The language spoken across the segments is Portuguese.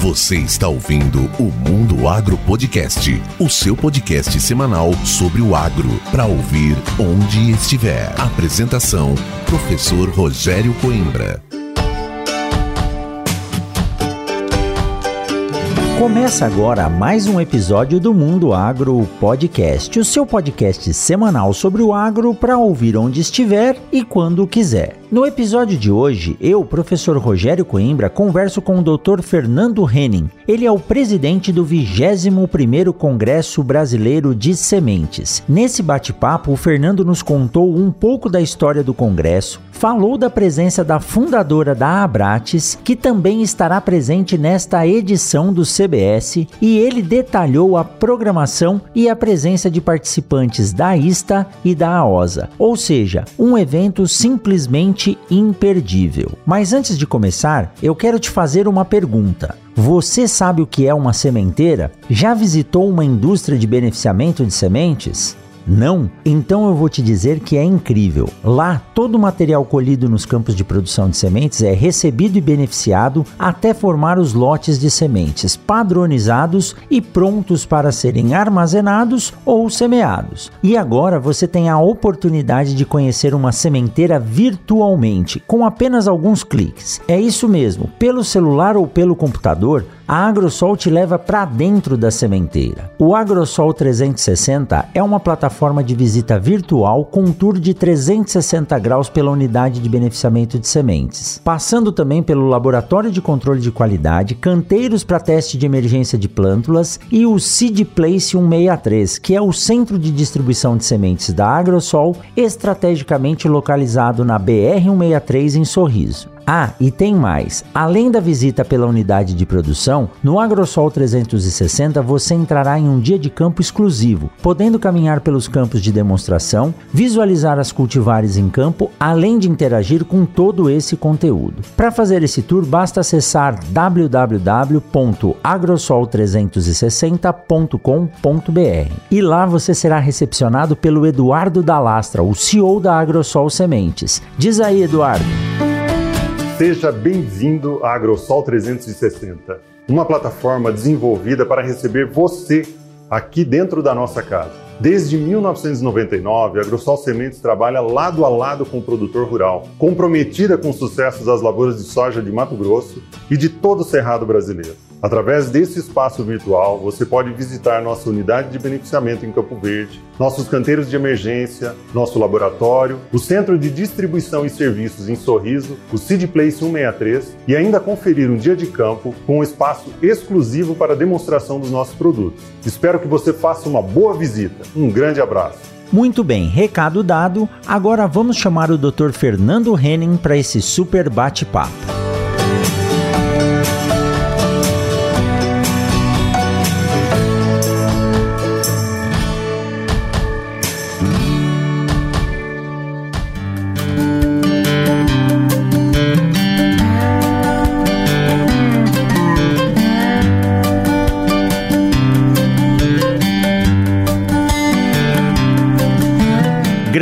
Você está ouvindo o Mundo Agro Podcast, o seu podcast semanal sobre o agro, para ouvir onde estiver. Apresentação: Professor Rogério Coimbra. Começa agora mais um episódio do Mundo Agro Podcast, o seu podcast semanal sobre o agro para ouvir onde estiver e quando quiser. No episódio de hoje, eu, professor Rogério Coimbra, converso com o Dr. Fernando Henning. Ele é o presidente do 21º Congresso Brasileiro de Sementes. Nesse bate-papo, o Fernando nos contou um pouco da história do congresso, falou da presença da fundadora da Abrates, que também estará presente nesta edição do CBS, e ele detalhou a programação e a presença de participantes da ISTA e da AOSA, ou seja, um evento simplesmente imperdível. Mas antes de começar, eu quero te fazer uma pergunta. Você sabe o que é uma sementeira? Já visitou uma indústria de beneficiamento de sementes? Não? Então eu vou te dizer que é incrível. Lá, todo o material colhido nos campos de produção de sementes é recebido e beneficiado até formar os lotes de sementes padronizados e prontos para serem armazenados ou semeados. E agora você tem a oportunidade de conhecer uma sementeira virtualmente, com apenas alguns cliques. É isso mesmo, pelo celular ou pelo computador a Agrosol te leva para dentro da sementeira. O Agrosol 360 é uma plataforma de visita virtual com um tour de 360 graus pela unidade de beneficiamento de sementes, passando também pelo laboratório de controle de qualidade, canteiros para teste de emergência de plântulas e o Seed Place 163, que é o centro de distribuição de sementes da Agrosol, estrategicamente localizado na BR 163 em Sorriso. Ah, e tem mais. Além da visita pela unidade de produção, no AgroSol 360 você entrará em um dia de campo exclusivo, podendo caminhar pelos campos de demonstração, visualizar as cultivares em campo, além de interagir com todo esse conteúdo. Para fazer esse tour, basta acessar www.agrosol360.com.br e lá você será recepcionado pelo Eduardo Dalastra, o CEO da AgroSol Sementes. Diz aí, Eduardo. Seja bem-vindo à AgroSol 360, uma plataforma desenvolvida para receber você aqui dentro da nossa casa. Desde 1999, a AgroSol Sementes trabalha lado a lado com o produtor rural, comprometida com os sucessos das lavouras de soja de Mato Grosso e de todo o Cerrado brasileiro. Através desse espaço virtual, você pode visitar nossa unidade de beneficiamento em Campo Verde, nossos canteiros de emergência, nosso laboratório, o centro de distribuição e serviços em Sorriso, o Seed Place 163 e ainda conferir um dia de campo com um espaço exclusivo para demonstração dos nossos produtos. Espero que você faça uma boa visita. Um grande abraço. Muito bem, recado dado. Agora vamos chamar o Dr. Fernando Henning para esse super bate-papo.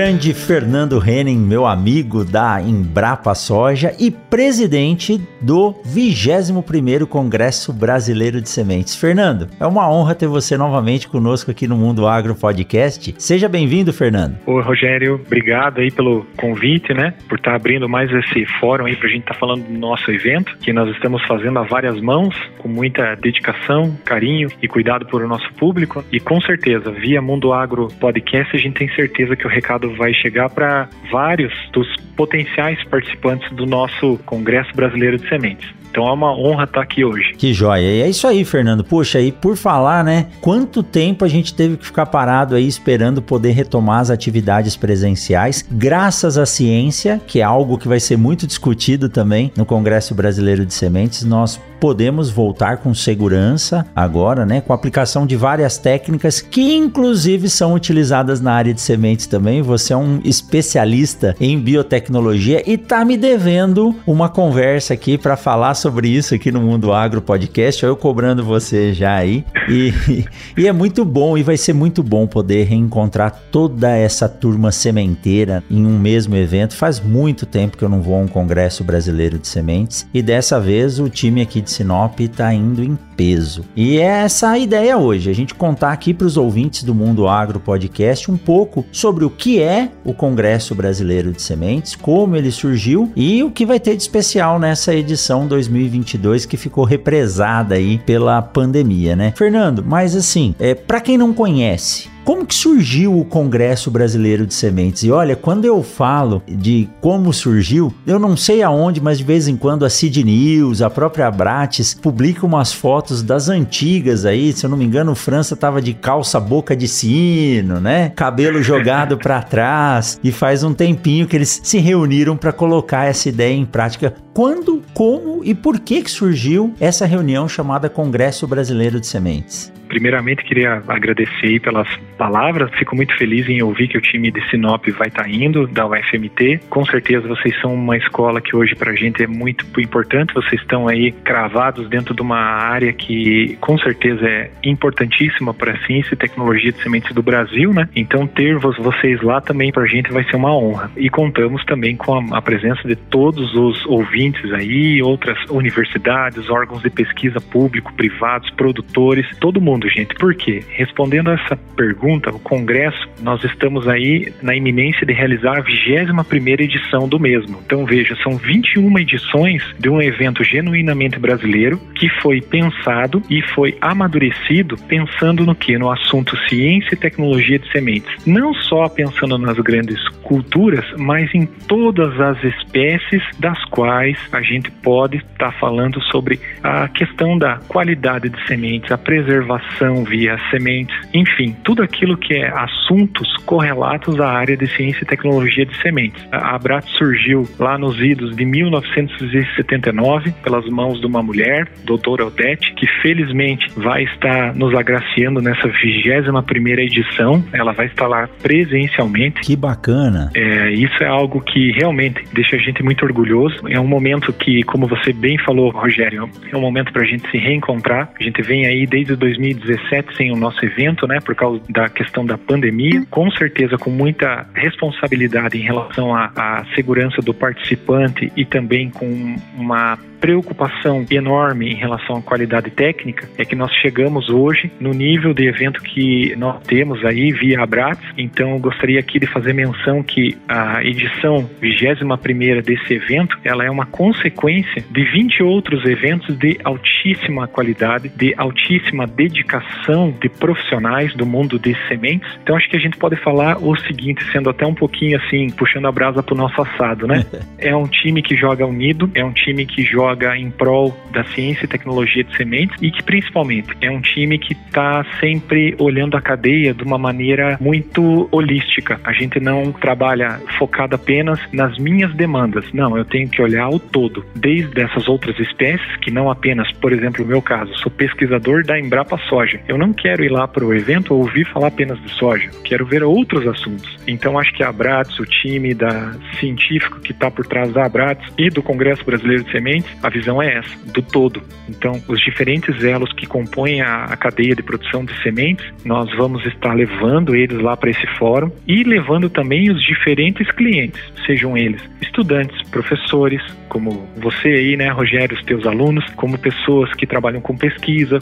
Grande Fernando Henning, meu amigo da Embrapa Soja e presidente do 21º Congresso Brasileiro de Sementes. Fernando, é uma honra ter você novamente conosco aqui no Mundo Agro Podcast. Seja bem-vindo, Fernando. Oi, Rogério, obrigado aí pelo convite, né, por estar abrindo mais esse fórum aí para a gente estar tá falando do nosso evento, que nós estamos fazendo a várias mãos, com muita dedicação, carinho e cuidado por o nosso público. E com certeza, via Mundo Agro Podcast, a gente tem certeza que o recado vai chegar para vários dos potenciais participantes do nosso Congresso Brasileiro de Sementes. Então é uma honra estar aqui hoje. Que joia. E é isso aí, Fernando. Poxa, e por falar, né? Quanto tempo a gente teve que ficar parado aí esperando poder retomar as atividades presenciais, graças à ciência, que é algo que vai ser muito discutido também no Congresso Brasileiro de Sementes, nós podemos voltar com segurança agora, né, com a aplicação de várias técnicas que inclusive são utilizadas na área de sementes também. Você é um especialista em biotecnologia e tá me devendo uma conversa aqui para falar sobre isso aqui no Mundo Agro Podcast, eu cobrando você já aí. E, e é muito bom, e vai ser muito bom poder reencontrar toda essa turma sementeira em um mesmo evento. Faz muito tempo que eu não vou a um congresso brasileiro de sementes, e dessa vez o time aqui de Sinop está indo em peso. E é essa a ideia hoje, a gente contar aqui para os ouvintes do Mundo Agro Podcast um pouco sobre o que é o Congresso Brasileiro de Sementes, como ele surgiu e o que vai ter de especial nessa edição 2022 que ficou represada aí pela pandemia, né? Fernando, mas assim, é, para quem não conhece, como que surgiu o Congresso Brasileiro de Sementes? E olha, quando eu falo de como surgiu, eu não sei aonde, mas de vez em quando a Cid News, a própria Bratis, publica umas fotos das antigas aí. Se eu não me engano, França tava de calça boca de sino, né? Cabelo jogado para trás. E faz um tempinho que eles se reuniram para colocar essa ideia em prática. Quando, como e por que que surgiu essa reunião chamada Congresso Brasileiro de Sementes? Primeiramente, queria agradecer pelas palavras. Fico muito feliz em ouvir que o time de Sinop vai estar tá indo, da UFMT. Com certeza vocês são uma escola que hoje para a gente é muito importante. Vocês estão aí cravados dentro de uma área que com certeza é importantíssima para a ciência e tecnologia de sementes do Brasil, né? Então ter vocês lá também para a gente vai ser uma honra. E contamos também com a, a presença de todos os ouvintes aí, outras universidades, órgãos de pesquisa público, privados, produtores, todo mundo gente. Por quê? Respondendo a essa pergunta, o Congresso, nós estamos aí na iminência de realizar a 21 edição do mesmo. Então, veja, são 21 edições de um evento genuinamente brasileiro que foi pensado e foi amadurecido pensando no que? No assunto ciência e tecnologia de sementes. Não só pensando nas grandes culturas, mas em todas as espécies das quais a gente pode estar tá falando sobre a questão da qualidade de sementes, a preservação via sementes, enfim, tudo aquilo que é assuntos correlatos à área de ciência e tecnologia de sementes. A Abrat surgiu lá nos idos de 1979 pelas mãos de uma mulher, doutora Odete, que felizmente vai estar nos agraciando nessa 21 primeira edição. Ela vai estar lá presencialmente. Que bacana! É, isso é algo que realmente deixa a gente muito orgulhoso. É um momento que, como você bem falou, Rogério, é um momento para a gente se reencontrar. A gente vem aí desde 2000 2017 sem o nosso evento, né, por causa da questão da pandemia, com certeza com muita responsabilidade em relação à, à segurança do participante e também com uma preocupação enorme em relação à qualidade técnica é que nós chegamos hoje no nível de evento que nós temos aí via Abrats. Então, eu gostaria aqui de fazer menção que a edição 21 desse evento, ela é uma consequência de 20 outros eventos de altíssima qualidade, de altíssima dedicação de profissionais do mundo de sementes. Então, acho que a gente pode falar o seguinte, sendo até um pouquinho assim, puxando a brasa para o nosso assado, né? é um time que joga unido, é um time que joga em prol da ciência e tecnologia de sementes e que principalmente é um time que está sempre olhando a cadeia de uma maneira muito holística. A gente não trabalha focado apenas nas minhas demandas. Não, eu tenho que olhar o todo, desde essas outras espécies que não apenas, por exemplo, no meu caso, sou pesquisador da Embrapa Soja. Eu não quero ir lá para o evento ouvir falar apenas de soja. Quero ver outros assuntos. Então acho que a Abrats, o time da científico que está por trás da Abrats e do Congresso Brasileiro de Sementes a visão é essa, do todo. Então, os diferentes elos que compõem a, a cadeia de produção de sementes, nós vamos estar levando eles lá para esse fórum e levando também os diferentes clientes, sejam eles estudantes, professores, como você aí, né, Rogério, os teus alunos, como pessoas que trabalham com pesquisa,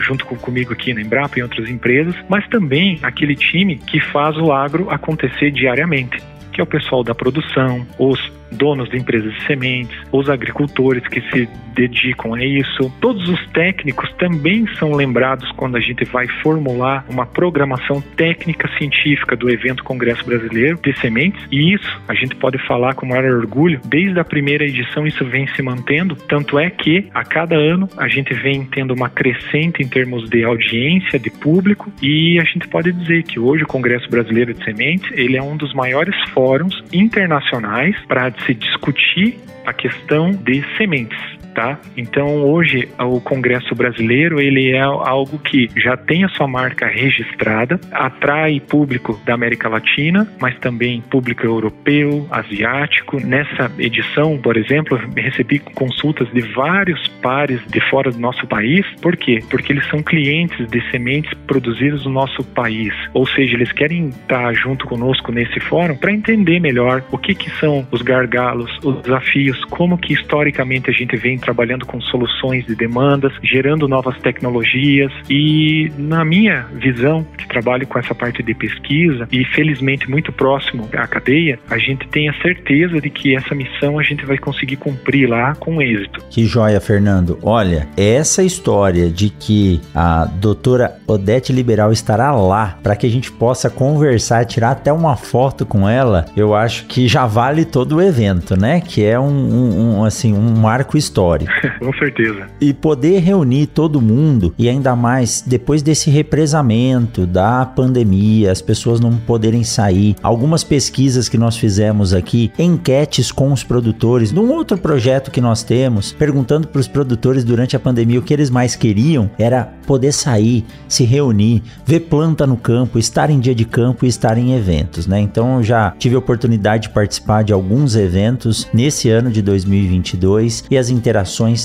junto com, comigo aqui na Embrapa e outras empresas, mas também aquele time que faz o agro acontecer diariamente que é o pessoal da produção, os donos de empresas de sementes, os agricultores que se dedicam a isso. Todos os técnicos também são lembrados quando a gente vai formular uma programação técnica científica do evento Congresso Brasileiro de Sementes, e isso a gente pode falar com maior orgulho, desde a primeira edição isso vem se mantendo, tanto é que a cada ano a gente vem tendo uma crescente em termos de audiência, de público, e a gente pode dizer que hoje o Congresso Brasileiro de Sementes, ele é um dos maiores fóruns internacionais para se discutir a questão de sementes. Tá? Então hoje o Congresso Brasileiro ele é algo que já tem a sua marca registrada, atrai público da América Latina, mas também público europeu, asiático. Nessa edição, por exemplo, recebi consultas de vários pares de fora do nosso país. Por quê? Porque eles são clientes de sementes produzidas no nosso país, ou seja, eles querem estar junto conosco nesse fórum para entender melhor o que que são os gargalos, os desafios, como que historicamente a gente vem trabalhando com soluções de demandas, gerando novas tecnologias e na minha visão, que trabalho com essa parte de pesquisa e felizmente muito próximo à cadeia, a gente tem a certeza de que essa missão a gente vai conseguir cumprir lá com êxito. Que joia, Fernando. Olha, essa história de que a doutora Odete Liberal estará lá para que a gente possa conversar, tirar até uma foto com ela, eu acho que já vale todo o evento, né? Que é um, um, um assim, um marco histórico. Com certeza. E poder reunir todo mundo, e ainda mais depois desse represamento da pandemia, as pessoas não poderem sair. Algumas pesquisas que nós fizemos aqui, enquetes com os produtores, num outro projeto que nós temos, perguntando para os produtores durante a pandemia o que eles mais queriam, era poder sair, se reunir, ver planta no campo, estar em dia de campo e estar em eventos, né? Então eu já tive a oportunidade de participar de alguns eventos nesse ano de 2022 e as interações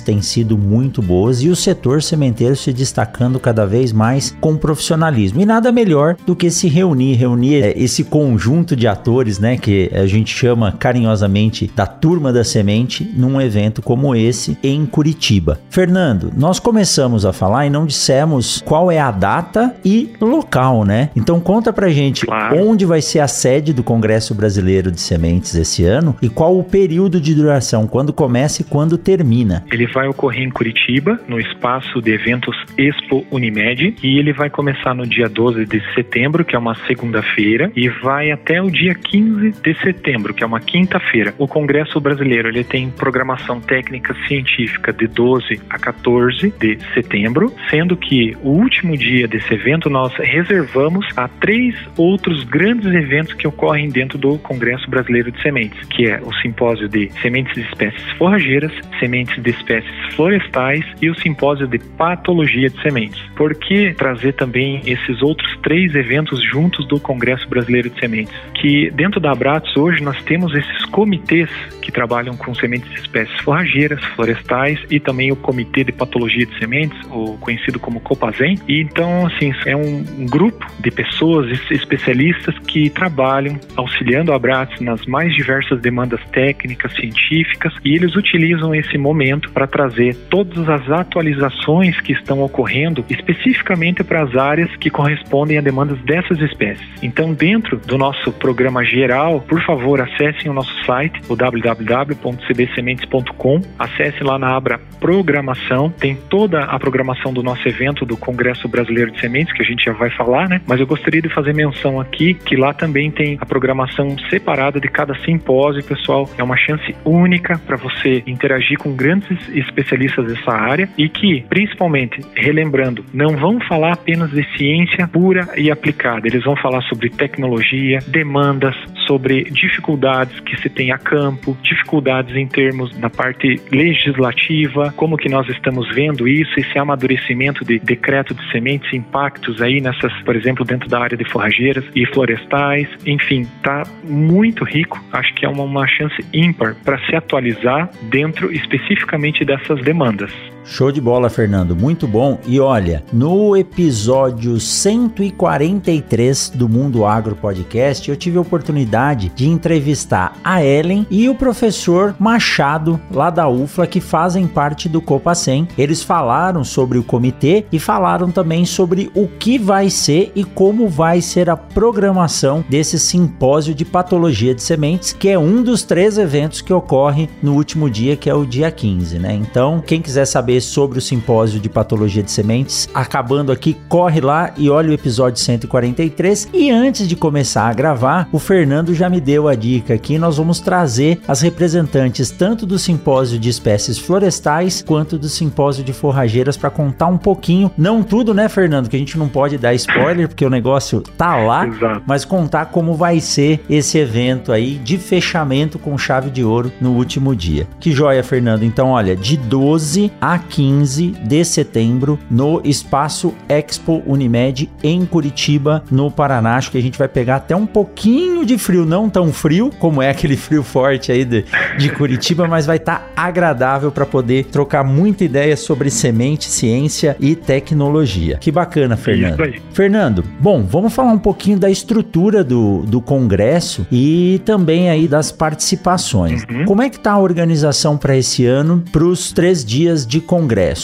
têm sido muito boas e o setor sementeiro se destacando cada vez mais com profissionalismo. E nada melhor do que se reunir, reunir é, esse conjunto de atores, né, que a gente chama carinhosamente da turma da semente num evento como esse em Curitiba. Fernando, nós começamos a falar e não dissemos qual é a data e local, né? Então conta pra gente claro. onde vai ser a sede do Congresso Brasileiro de Sementes esse ano e qual o período de duração, quando começa e quando termina. Ele vai ocorrer em Curitiba, no espaço de eventos Expo Unimed, e ele vai começar no dia 12 de setembro, que é uma segunda-feira, e vai até o dia 15 de setembro, que é uma quinta-feira. O Congresso Brasileiro ele tem programação técnica científica de 12 a 14 de setembro, sendo que o último dia desse evento nós reservamos a três outros grandes eventos que ocorrem dentro do Congresso Brasileiro de Sementes, que é o simpósio de sementes de espécies forrageiras, sementes de espécies florestais e o simpósio de patologia de sementes. Por que trazer também esses outros três eventos juntos do Congresso Brasileiro de Sementes? Que dentro da Abratos hoje nós temos esses comitês que trabalham com sementes de espécies forrageiras, florestais e também o Comitê de Patologia de Sementes, o conhecido como Copazem. E então, assim, é um, grupo de pessoas especialistas que trabalham auxiliando a Abrates nas mais diversas demandas técnicas, científicas, e eles utilizam esse momento para trazer todas as atualizações que estão ocorrendo especificamente para as áreas que correspondem a demandas dessas espécies. Então, dentro do nosso programa geral, por favor, acessem o nosso site, o www.cbsementes.com, acesse lá na aba programação, tem toda a programação do nosso evento do Congresso Brasileiro de Sementes, que a gente já vai falar, né? Mas eu gostaria de fazer menção aqui que lá também tem a programação separada de cada simpósio, pessoal. É uma chance única para você interagir com grandes especialistas dessa área e que, principalmente, relembrando, não vão falar apenas de ciência pura e aplicada. Eles vão falar sobre tecnologia, demandas, sobre dificuldades que se tem a campo, dificuldades em termos da parte legislativa, como que nós estamos vendo isso, esse amadurecimento de decreto de sementes, impactos aí nessas, por exemplo, dentro da área de forrageiras e florestais, enfim, tá muito rico. Acho que é uma, uma chance ímpar para se atualizar dentro especificamente dessas demandas. Show de bola, Fernando, muito bom. E olha, no episódio 143 do Mundo Agro Podcast, eu tive a oportunidade de entrevistar a Ellen e o professor Machado, lá da UFLA, que fazem parte do Copacem. Eles falaram sobre o comitê e falaram também sobre o que vai ser e como vai ser a programação desse simpósio de patologia de sementes, que é um dos três eventos que ocorre no último dia, que é o dia 15, né? Então, quem quiser saber saber sobre o simpósio de patologia de sementes, acabando aqui, corre lá e olha o episódio 143. E antes de começar a gravar, o Fernando já me deu a dica aqui, nós vamos trazer as representantes tanto do simpósio de espécies florestais quanto do simpósio de forrageiras para contar um pouquinho, não tudo, né, Fernando, que a gente não pode dar spoiler porque o negócio tá lá, Exato. mas contar como vai ser esse evento aí de fechamento com chave de ouro no último dia. Que joia, Fernando. Então, olha, de 12 a 15 de setembro no Espaço Expo Unimed em Curitiba, no Paraná. Acho que a gente vai pegar até um pouquinho de frio, não tão frio como é aquele frio forte aí de, de Curitiba, mas vai estar tá agradável para poder trocar muita ideia sobre semente, ciência e tecnologia. Que bacana, Fernando. Fernando, bom, vamos falar um pouquinho da estrutura do, do congresso e também aí das participações. Uhum. Como é que tá a organização para esse ano, para os três dias de congresso,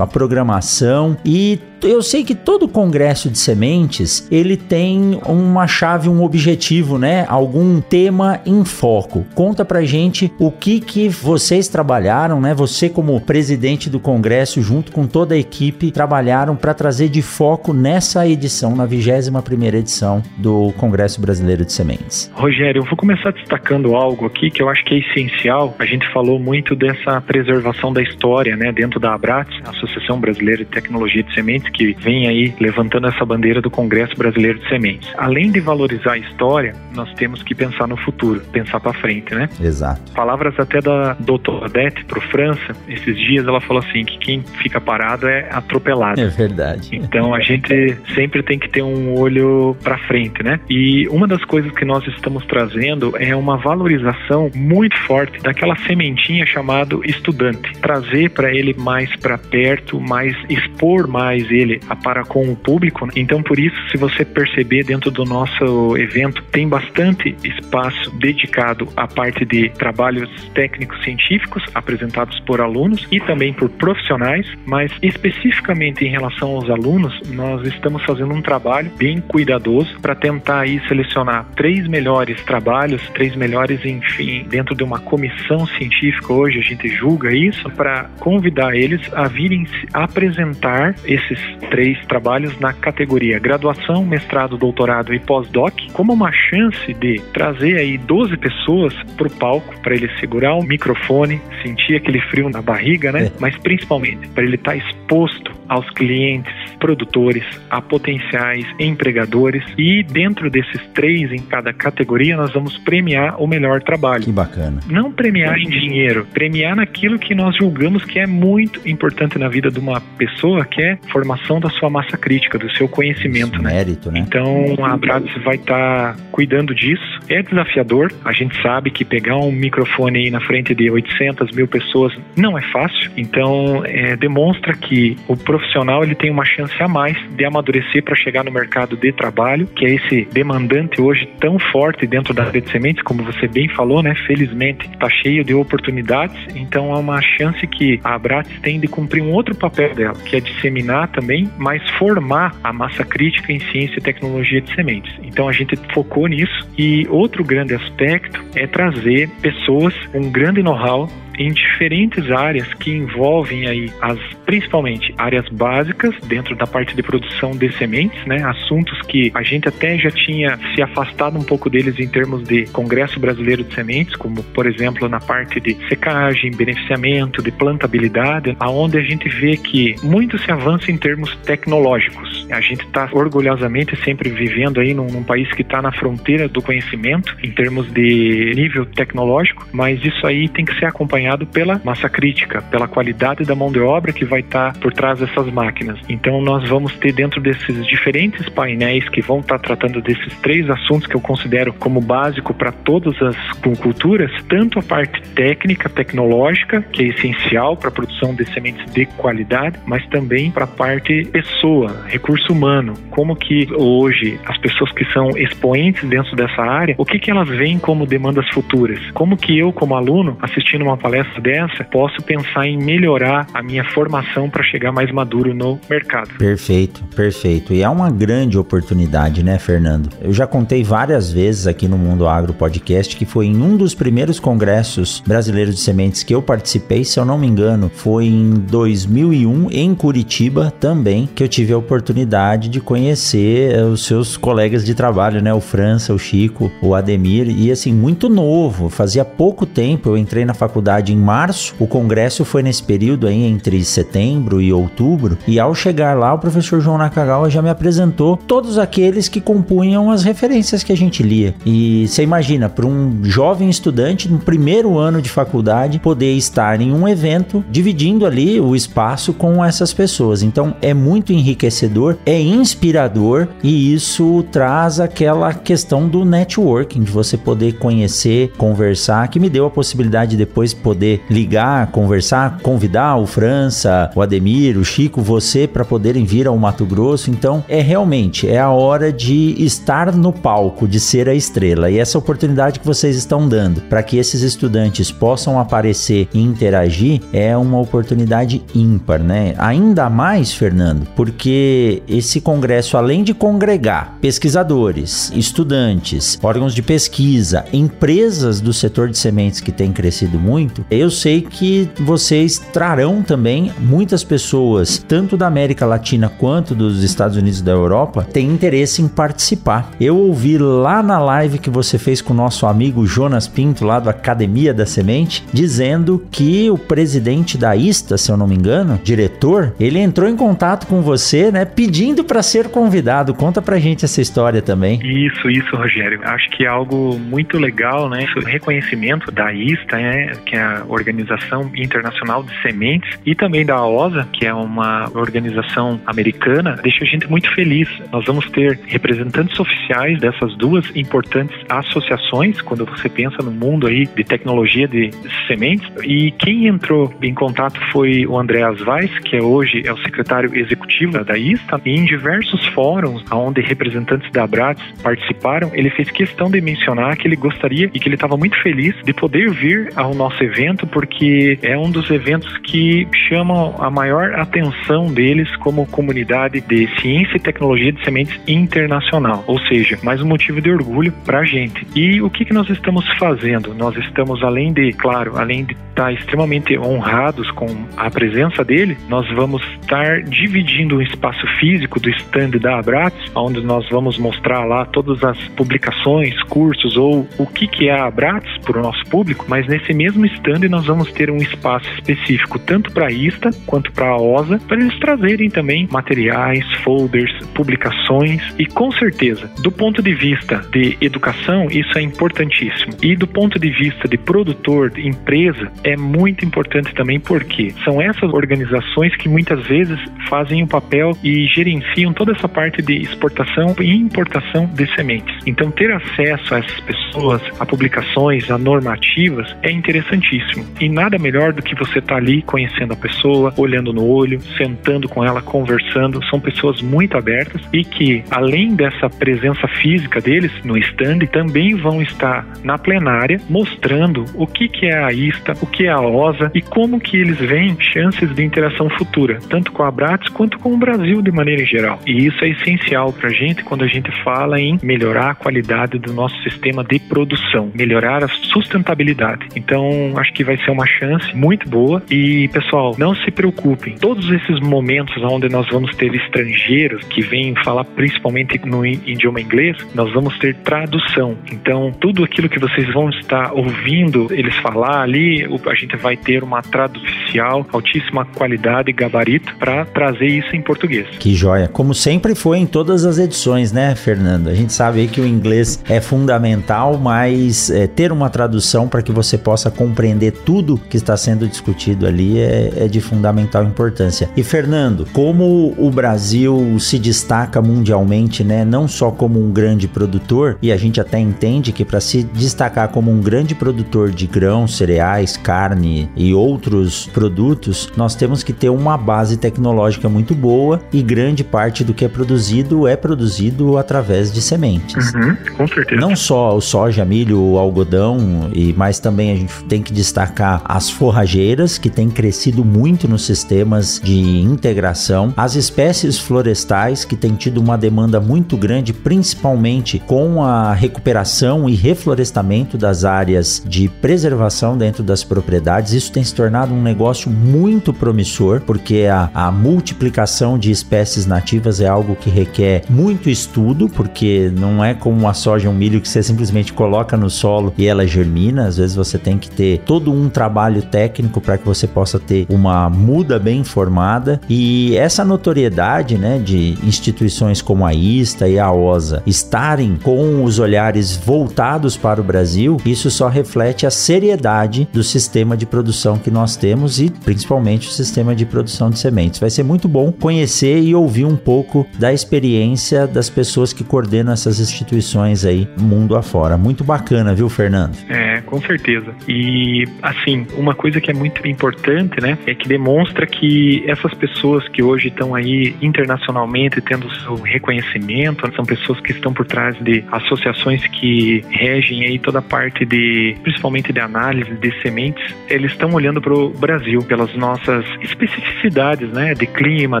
a programação e eu sei que todo congresso de sementes ele tem uma chave, um objetivo, né? Algum tema em foco. Conta pra gente o que que vocês trabalharam, né? Você como presidente do congresso, junto com toda a equipe, trabalharam para trazer de foco nessa edição, na 21 primeira edição do Congresso Brasileiro de Sementes. Rogério, eu vou começar destacando algo aqui que eu acho que é essencial. A gente falou muito dessa preservação da história, né? Dentro da Abrats, Associação Brasileira de Tecnologia de Sementes, que vem aí levantando essa bandeira do Congresso Brasileiro de Sementes. Além de valorizar a história, nós temos que pensar no futuro, pensar para frente, né? Exato. Palavras até da doutora Odete pro França, esses dias ela falou assim que quem fica parado é atropelado. É verdade. Então a gente sempre tem que ter um olho para frente, né? E uma das coisas que nós estamos trazendo é uma valorização muito forte daquela sementinha chamado estudante, trazer para ele mais para perto, mais expor mais ele ele para com o público. Né? Então, por isso, se você perceber dentro do nosso evento, tem bastante espaço dedicado à parte de trabalhos técnicos científicos apresentados por alunos e também por profissionais, mas especificamente em relação aos alunos, nós estamos fazendo um trabalho bem cuidadoso para tentar aí selecionar três melhores trabalhos, três melhores, enfim, dentro de uma comissão científica hoje a gente julga isso para convidar eles a virem apresentar esses três trabalhos na categoria graduação, mestrado, doutorado e pós-doc, como uma chance de trazer aí 12 pessoas para o palco para ele segurar o microfone, sentir aquele frio na barriga, né? É. Mas principalmente para ele estar tá exposto aos clientes, produtores, a potenciais empregadores e dentro desses três em cada categoria nós vamos premiar o melhor trabalho. Que bacana. Não premiar em dinheiro, premiar naquilo que nós julgamos que é muito importante na vida de uma pessoa, que é formação da sua massa crítica, do seu conhecimento. Né? Mérito, né? Então a Abrades vai estar tá cuidando disso. É desafiador. A gente sabe que pegar um microfone aí na frente de 800 mil pessoas não é fácil. Então é, demonstra que o profissional ele tem uma chance a mais de amadurecer para chegar no mercado de trabalho, que é esse demandante hoje tão forte dentro da área de sementes, como você bem falou, né? Felizmente está cheio de oportunidades. Então é uma chance que a Abrades tem de cumprir um outro papel dela, que é disseminar também, mas formar a massa crítica em ciência e tecnologia de sementes. Então a gente focou nisso e outro grande aspecto é trazer pessoas com um grande know-how em diferentes áreas que envolvem aí as principalmente áreas básicas dentro da parte de produção de sementes, né? Assuntos que a gente até já tinha se afastado um pouco deles em termos de Congresso Brasileiro de Sementes, como por exemplo na parte de secagem, beneficiamento, de plantabilidade, aonde a gente vê que muito se avança em termos tecnológicos. A gente está orgulhosamente sempre vivendo aí num, num país que está na fronteira do conhecimento em termos de nível tecnológico, mas isso aí tem que ser acompanhado pela massa crítica, pela qualidade da mão de obra que vai estar por trás dessas máquinas. Então nós vamos ter dentro desses diferentes painéis que vão estar tratando desses três assuntos que eu considero como básico para todas as culturas, tanto a parte técnica, tecnológica, que é essencial para a produção de sementes de qualidade, mas também para a parte pessoa, recurso humano, como que hoje as pessoas que são expoentes dentro dessa área, o que que elas veem como demandas futuras? Como que eu como aluno assistindo uma palestra dessa, posso pensar em melhorar a minha formação para chegar mais maduro no mercado. Perfeito, perfeito. E é uma grande oportunidade, né, Fernando? Eu já contei várias vezes aqui no Mundo Agro Podcast que foi em um dos primeiros congressos brasileiros de sementes que eu participei, se eu não me engano, foi em 2001 em Curitiba também, que eu tive a oportunidade de conhecer eh, os seus colegas de trabalho, né, o França, o Chico, o Ademir, e assim, muito novo, fazia pouco tempo, eu entrei na faculdade em março, o congresso foi nesse período aí entre setembro e outubro, e ao chegar lá, o professor João Nakagawa já me apresentou todos aqueles que compunham as referências que a gente lia. E você imagina, para um jovem estudante no primeiro ano de faculdade, poder estar em um evento dividindo ali o espaço com essas pessoas. Então é muito enriquecedor, é inspirador e isso traz aquela questão do networking, de você poder conhecer, conversar, que me deu a possibilidade de depois poder ligar, conversar, convidar o França, o Ademir, o Chico, você para poderem vir ao Mato Grosso. Então é realmente é a hora de estar no palco, de ser a estrela. E essa oportunidade que vocês estão dando para que esses estudantes possam aparecer e interagir é uma oportunidade ímpar, né? Ainda mais, Fernando, porque esse congresso além de congregar pesquisadores, estudantes, órgãos de pesquisa, empresas do setor de sementes que tem crescido muito, eu sei que vocês trarão também muitas pessoas, tanto da América Latina quanto dos Estados Unidos da Europa, têm interesse em participar. Eu ouvi lá na live que você fez com o nosso amigo Jonas Pinto, lá do Academia da Semente, dizendo que o presidente da ISTA, se eu não me engano, diretor, ele entrou em contato com você, né, pedindo para ser convidado. Conta pra gente essa história também. Isso, isso, Rogério. Acho que é algo muito legal, né? O reconhecimento da ISTA, né, que é a Organização Internacional de Sementes, e também da OSA, que é uma organização americana, deixa a gente muito feliz. Nós vamos ter representantes oficiais dessas duas importantes associações, quando você pensa no mundo aí de tecnologia de sementes. E quem entrou em contato foi o Andreas Weiss, que é hoje é o secretário executivo da ISTA, e em diversos fóruns onde representantes da Abrats participaram, ele fez questão de mencionar que ele gostaria e que ele estava muito feliz de poder vir ao nosso evento, porque é um dos eventos que chamam a maior atenção deles como comunidade de ciência e tecnologia de sementes internacional, ou seja, mais um motivo de orgulho para a gente. E o que, que nós estamos fazendo? Nós estamos, além de, claro, além de estar extremamente honrados com a presença dele, nós vamos estar dividindo o espaço físico do stand da Abrats, onde nós vamos mostrar lá todas as publicações, cursos ou o que, que é a Abrats para o nosso público, mas nesse mesmo stand nós vamos ter um espaço específico tanto para a ISTA quanto para a OSA, para eles trazerem também materiais, folders, publicações e com certeza, do ponto de vista de educação, isso é importantíssimo. E do ponto de vista de produtor, de empresa, é muito importante também porque são essas organizações que muitas vezes fazem o papel e gerenciam toda essa parte de exportação e importação de sementes. Então, ter acesso a essas pessoas, a publicações, a normativas é interessantíssimo. E nada melhor do que você estar tá ali conhecendo a pessoa, olhando no olho, sentando com ela, conversando. São pessoas muito abertas e que, além dessa presença física deles no stand, também vão estar na plenária mostrando o que, que é a ISTA, o que é a OSA e como que eles veem chances de interação futura, tanto com a Abrats quanto com o Brasil de maneira geral. E isso é essencial para a gente quando a gente fala em melhorar a qualidade do nosso sistema de produção, melhorar a sustentabilidade. Então, acho que vai ser uma chance muito boa e, pessoal, não se preocupem. Todos esses momentos onde nós vamos ter estrangeiros que vêm falar principalmente no idioma inglês, nós vamos ter tradução. Então, tudo aquilo que vocês vão estar ouvindo eles falar ali, a gente vai ter uma tradução oficial, altíssima qualidade e gabarito para trazer isso em português. Que joia. Como sempre foi em todas as edições, né, Fernando? A gente sabe que o inglês é fundamental, mas é, ter uma tradução para que você possa compreender tudo que está sendo discutido ali é, é de fundamental importância. E Fernando, como o Brasil se destaca mundialmente, né, não só como um grande produtor, e a gente até entende que para se destacar como um grande produtor de grãos, cereais, carne e outros produtos, nós temos que ter uma base tecnológica muito boa e grande parte do que é produzido é produzido através de sementes. Uhum, com certeza. Não só o soja, milho, o algodão, e mas também a gente tem que destacar as forrageiras, que têm crescido muito nos sistemas de integração, as espécies florestais, que têm tido uma demanda muito grande, principalmente com a recuperação e reflorestamento das áreas de preservação dentro das propriedades. Isso tem se tornado um negócio muito promissor, porque a, a multiplicação de espécies nativas é algo que requer muito estudo, porque não é como a soja ou um milho que você simplesmente coloca no solo e ela germina. Às vezes você tem que ter todo um trabalho técnico para que você possa ter uma muda bem formada. E essa notoriedade né, de instituições como a ISTA e a OSA estarem com os olhares voltados para o Brasil, isso só reflete a seriedade do sistema de produção que nós temos e principalmente o sistema de produção de sementes. Vai ser muito bom conhecer e ouvir um pouco da experiência das pessoas que coordenam essas instituições aí mundo afora. Muito bacana, viu, Fernando? É, com certeza. E assim, uma coisa que é muito importante, né, é que demonstra que essas pessoas que hoje estão aí internacionalmente tendo seu reconhecimento, são pessoas que estão por trás de associações que regem aí toda a parte de, principalmente de análise de sementes, eles estão olhando para o Brasil pelas nossas especificidades, né, de clima,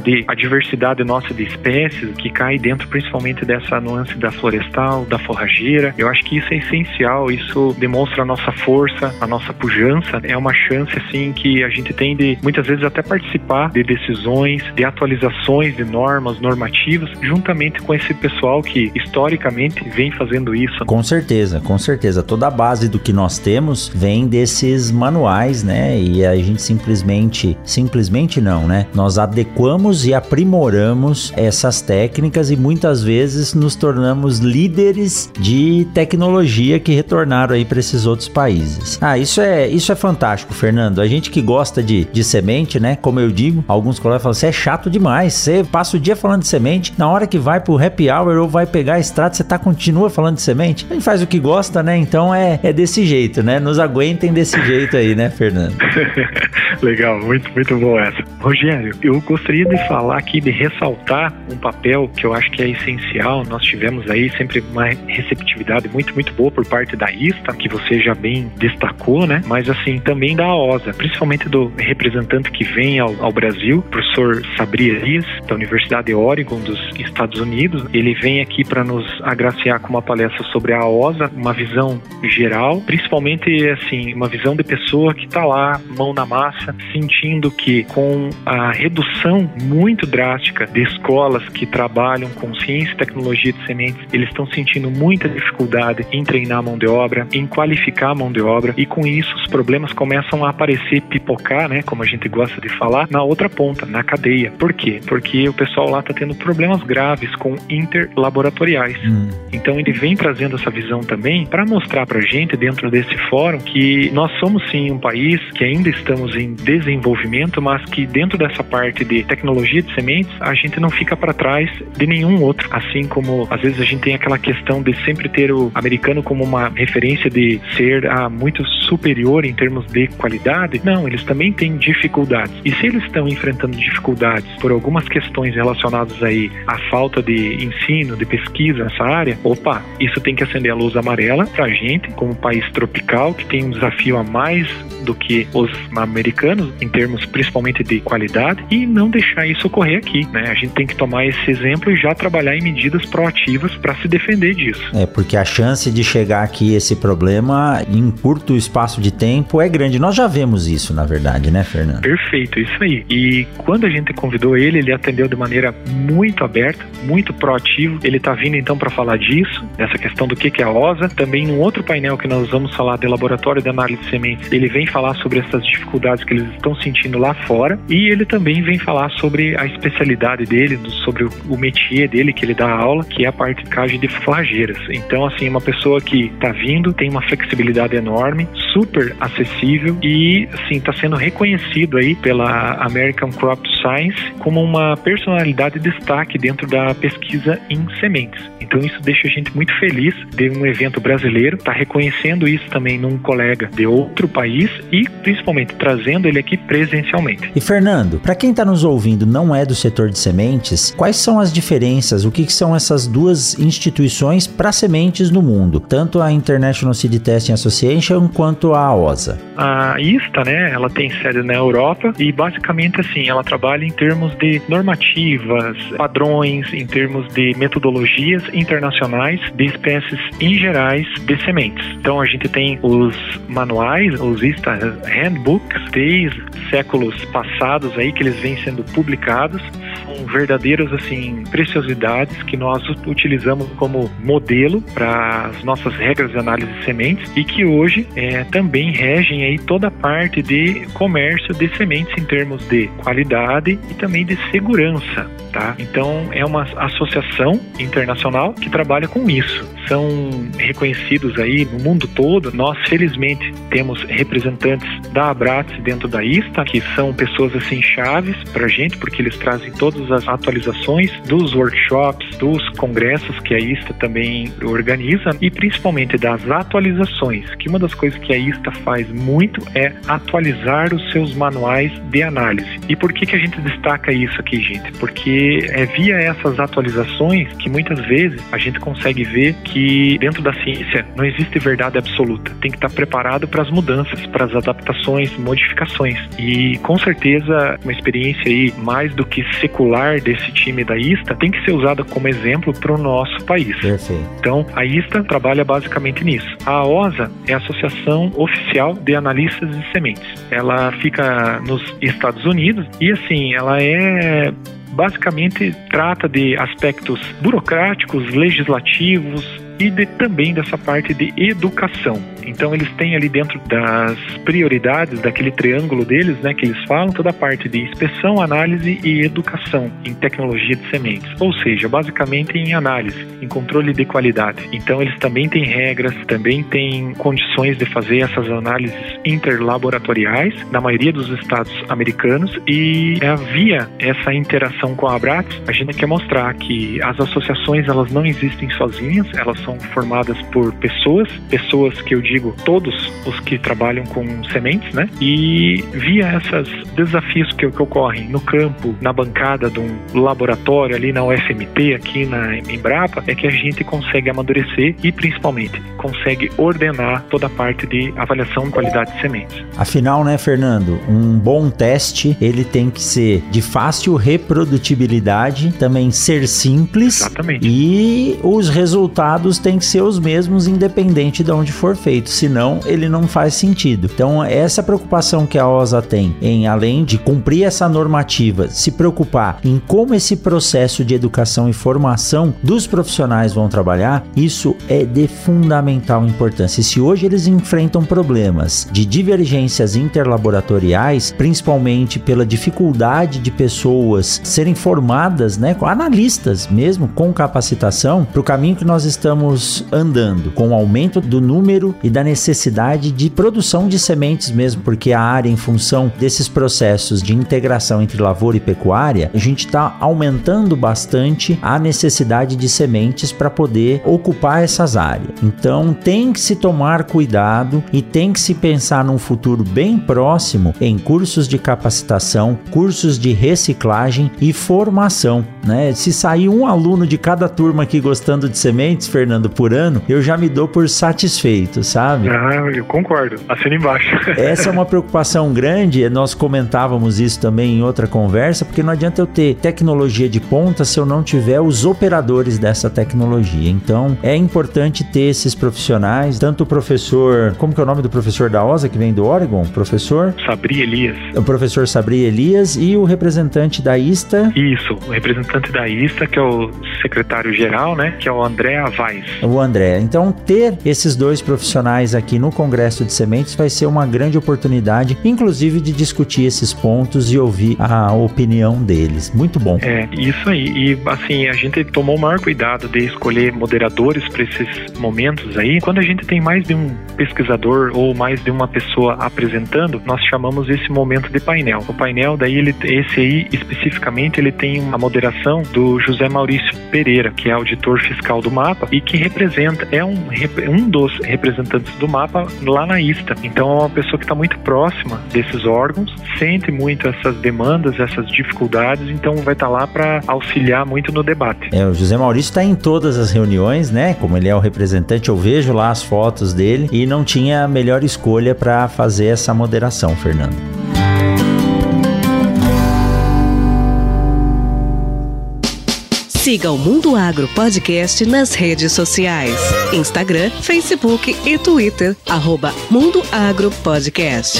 de diversidade nossa de espécies que cai dentro principalmente dessa nuance da florestal, da forrageira. Eu acho que isso é essencial, isso demonstra a nossa força, a nossa pujança. É uma chance assim que a gente tem de muitas vezes até participar de decisões, de atualizações de normas, normativas, juntamente com esse pessoal que historicamente vem fazendo isso. Com certeza, com certeza. Toda a base do que nós temos vem desses manuais, né? E a gente simplesmente, simplesmente não, né? Nós adequamos e aprimoramos essas técnicas e muitas vezes nos tornamos líderes de tecnologia que retornaram aí para esses outros países. Ah, isso é, isso é fantástico, Fernando. A gente que gosta de, de semente, né? Como eu digo, alguns colegas falam: você é chato demais. Você passa o dia falando de semente, na hora que vai pro happy hour ou vai pegar a estrada, você tá continua falando de semente. A gente faz o que gosta, né? Então é, é desse jeito, né? Nos aguentem desse jeito aí, né, Fernando? Legal, muito, muito bom essa. Rogério, eu gostaria de falar aqui, de ressaltar um papel que eu acho que é essencial. Nós tivemos aí sempre uma receptividade muito, muito boa por parte da ISTA, que você já bem destacou, né? Mas assim, também da OSA, principalmente do representante que vem ao, ao Brasil, professor Sabri Elias, da Universidade de Oregon dos Estados Unidos. Ele vem aqui para nos agraciar com uma palestra sobre a OSA, uma visão geral, principalmente assim, uma visão de pessoa que está lá, mão na massa, sentindo que com a redução muito drástica de escolas que trabalham com ciência e tecnologia de sementes, eles estão sentindo muita dificuldade em treinar a mão de obra, em qualificar a mão de obra, e com isso os problemas começam a aparecer, pipocar, né, como a gente gosta de falar, na outra ponta, na cadeia. Por quê? Porque o pessoal lá está tendo problemas graves com interlaboratoriais. Hum. Então ele vem trazendo essa visão também para mostrar para gente dentro desse fórum que nós somos sim um país que ainda estamos em desenvolvimento, mas que dentro dessa parte de tecnologia de sementes a gente não fica para trás de nenhum outro. Assim como às vezes a gente tem aquela questão de sempre ter o americano como uma referência de ser ah, muito superior em termos de qualidade. Não, eles também têm dificuldades. E se eles estão enfrentando dificuldades por algumas questões relacionadas aí à falta de ensino, de pesquisa nessa área, opa, isso tem que acender a luz amarela para a gente, como país tropical, que tem um desafio a mais do que os americanos, em termos principalmente de qualidade, e não deixar isso ocorrer aqui. Né? A gente tem que tomar esse exemplo e já trabalhar em medidas proativas para se defender disso. É, porque a chance de chegar aqui esse problema em curto espaço de tempo é grande. Nós já vemos isso, na verdade, né, Fernando? Perfeito, isso aí. E quando a gente convidou ele, ele atendeu de maneira muito aberta, muito proativo. Ele está vindo então para falar disso, dessa questão do que é a OSA. Também num outro painel que nós vamos falar de laboratório de análise de sementes, ele vem falar sobre essas dificuldades que eles estão sentindo lá fora e ele também vem falar sobre a especialidade dele, sobre o métier dele que ele dá aula, que é a parte de cagem de flageiras. Então, assim, uma pessoa que está vindo, tem uma flexibilidade enorme, super acessível e, assim, está sendo reconhecido aí pela American Crop Science como uma personalidade de destaque dentro da pesquisa em sementes. Então, isso deixa a gente muito feliz de um evento brasileiro estar tá reconhecendo isso também num colega de outro país e, principalmente, trazendo ele aqui presencialmente. E, Fernando, para quem está nos ouvindo não é do setor de sementes, quais são as diferenças? O que, que são essas duas instituições para sementes no mundo? Tanto a International Seed Testing Association quanto a OSA? A ISTA, né, ela tem sede na Europa e basicamente assim, ela trabalha em termos de normativas, padrões, em termos de metodologias internacionais de espécies em gerais de sementes. Então a gente tem os manuais, os ISTA handbooks, desde séculos passados aí que eles vêm sendo publicados são verdadeiras assim preciosidades que nós utilizamos como modelo para as nossas regras de análise de sementes e que hoje é, também regem aí toda a parte de comércio de sementes em termos de qualidade e também de segurança, tá? Então é uma associação internacional que trabalha com isso. São reconhecidos aí no mundo todo. Nós felizmente temos representantes da Abrats dentro da ISTA que são pessoas assim chaves para gente porque eles trazem todas as atualizações dos workshops, dos congressos que a ISTA também organiza e principalmente das atualizações, que uma das coisas que a ISTA faz muito é atualizar os seus manuais de análise. E por que, que a gente destaca isso aqui, gente? Porque é via essas atualizações que muitas vezes a gente consegue ver que dentro da ciência não existe verdade absoluta. Tem que estar preparado para as mudanças, para as adaptações, modificações. E com certeza uma experiência aí mais do que secular desse time da ISTA tem que ser usada como exemplo para o nosso país. Perfeito. Então, a ISTA trabalha basicamente nisso. A OSA é a Associação Oficial de Analistas de Sementes. Ela fica nos Estados Unidos e, assim, ela é basicamente trata de aspectos burocráticos, legislativos e de, também dessa parte de educação. Então eles têm ali dentro das prioridades daquele triângulo deles, né, que eles falam, toda a parte de inspeção, análise e educação em tecnologia de sementes. Ou seja, basicamente em análise, em controle de qualidade. Então eles também têm regras, também têm condições de fazer essas análises interlaboratoriais na maioria dos estados americanos e é via essa interação com a Abrats, a gente quer mostrar que as associações elas não existem sozinhas, elas são formadas por pessoas, pessoas que eu todos os que trabalham com sementes, né? E via esses desafios que, que ocorrem no campo, na bancada de um laboratório ali na UFMT, aqui na Embrapa, é que a gente consegue amadurecer e principalmente consegue ordenar toda a parte de avaliação de qualidade de sementes. Afinal, né, Fernando, um bom teste ele tem que ser de fácil reprodutibilidade, também ser simples Exatamente. e os resultados têm que ser os mesmos independente de onde for feito, senão ele não faz sentido. Então, essa preocupação que a OSA tem em além de cumprir essa normativa, se preocupar em como esse processo de educação e formação dos profissionais vão trabalhar, isso é de fundamental importância. E se hoje eles enfrentam problemas de divergências interlaboratoriais, principalmente pela dificuldade de pessoas serem formadas, né, analistas mesmo com capacitação, para o caminho que nós estamos andando, com o aumento do número e da necessidade de produção de sementes mesmo, porque a área, em função desses processos de integração entre lavoura e pecuária, a gente está aumentando bastante a necessidade de sementes para poder ocupar essas áreas. Então tem que se tomar cuidado e tem que se pensar num futuro bem próximo em cursos de capacitação, cursos de reciclagem e formação. Né? Se sair um aluno de cada turma aqui gostando de sementes, Fernando, por ano, eu já me dou por satisfeito, sabe? Ah, eu concordo. Assina embaixo. Essa é uma preocupação grande, nós comentávamos isso também em outra conversa, porque não adianta eu ter tecnologia de ponta se eu não tiver os operadores dessa tecnologia. Então, é importante ter esses profissionais, tanto o professor, como que é o nome do professor da OSA que vem do Oregon? Professor Sabri Elias. O professor Sabri Elias e o representante da ISTA. Isso, o representante da ISTA, que é o secretário-geral, né, que é o André Avais. O André. Então, ter esses dois profissionais aqui no Congresso de Sementes vai ser uma grande oportunidade, inclusive de discutir esses pontos e ouvir a opinião deles. Muito bom. É, isso aí. E assim, a gente tomou o maior cuidado de escolher moderadores para esses momentos aí. Quando a gente tem mais de um pesquisador ou mais de uma pessoa apresentando, nós chamamos esse momento de painel. O painel daí ele esse aí especificamente ele tem uma moderação do José Maurício Pereira, que é auditor fiscal do mapa e que representa é um um dos representantes do mapa lá na ISTA. Então é uma pessoa que está muito próxima desses órgãos, sente muito essas demandas, essas dificuldades, então vai estar tá lá para auxiliar muito no debate. É, o José Maurício está em todas as reuniões, né? Como ele é o representante, eu vejo lá as fotos dele e não tinha a melhor escolha para fazer essa moderação, Fernando. Siga o Mundo Agro Podcast nas redes sociais: Instagram, Facebook e Twitter. Arroba Mundo Agro Podcast.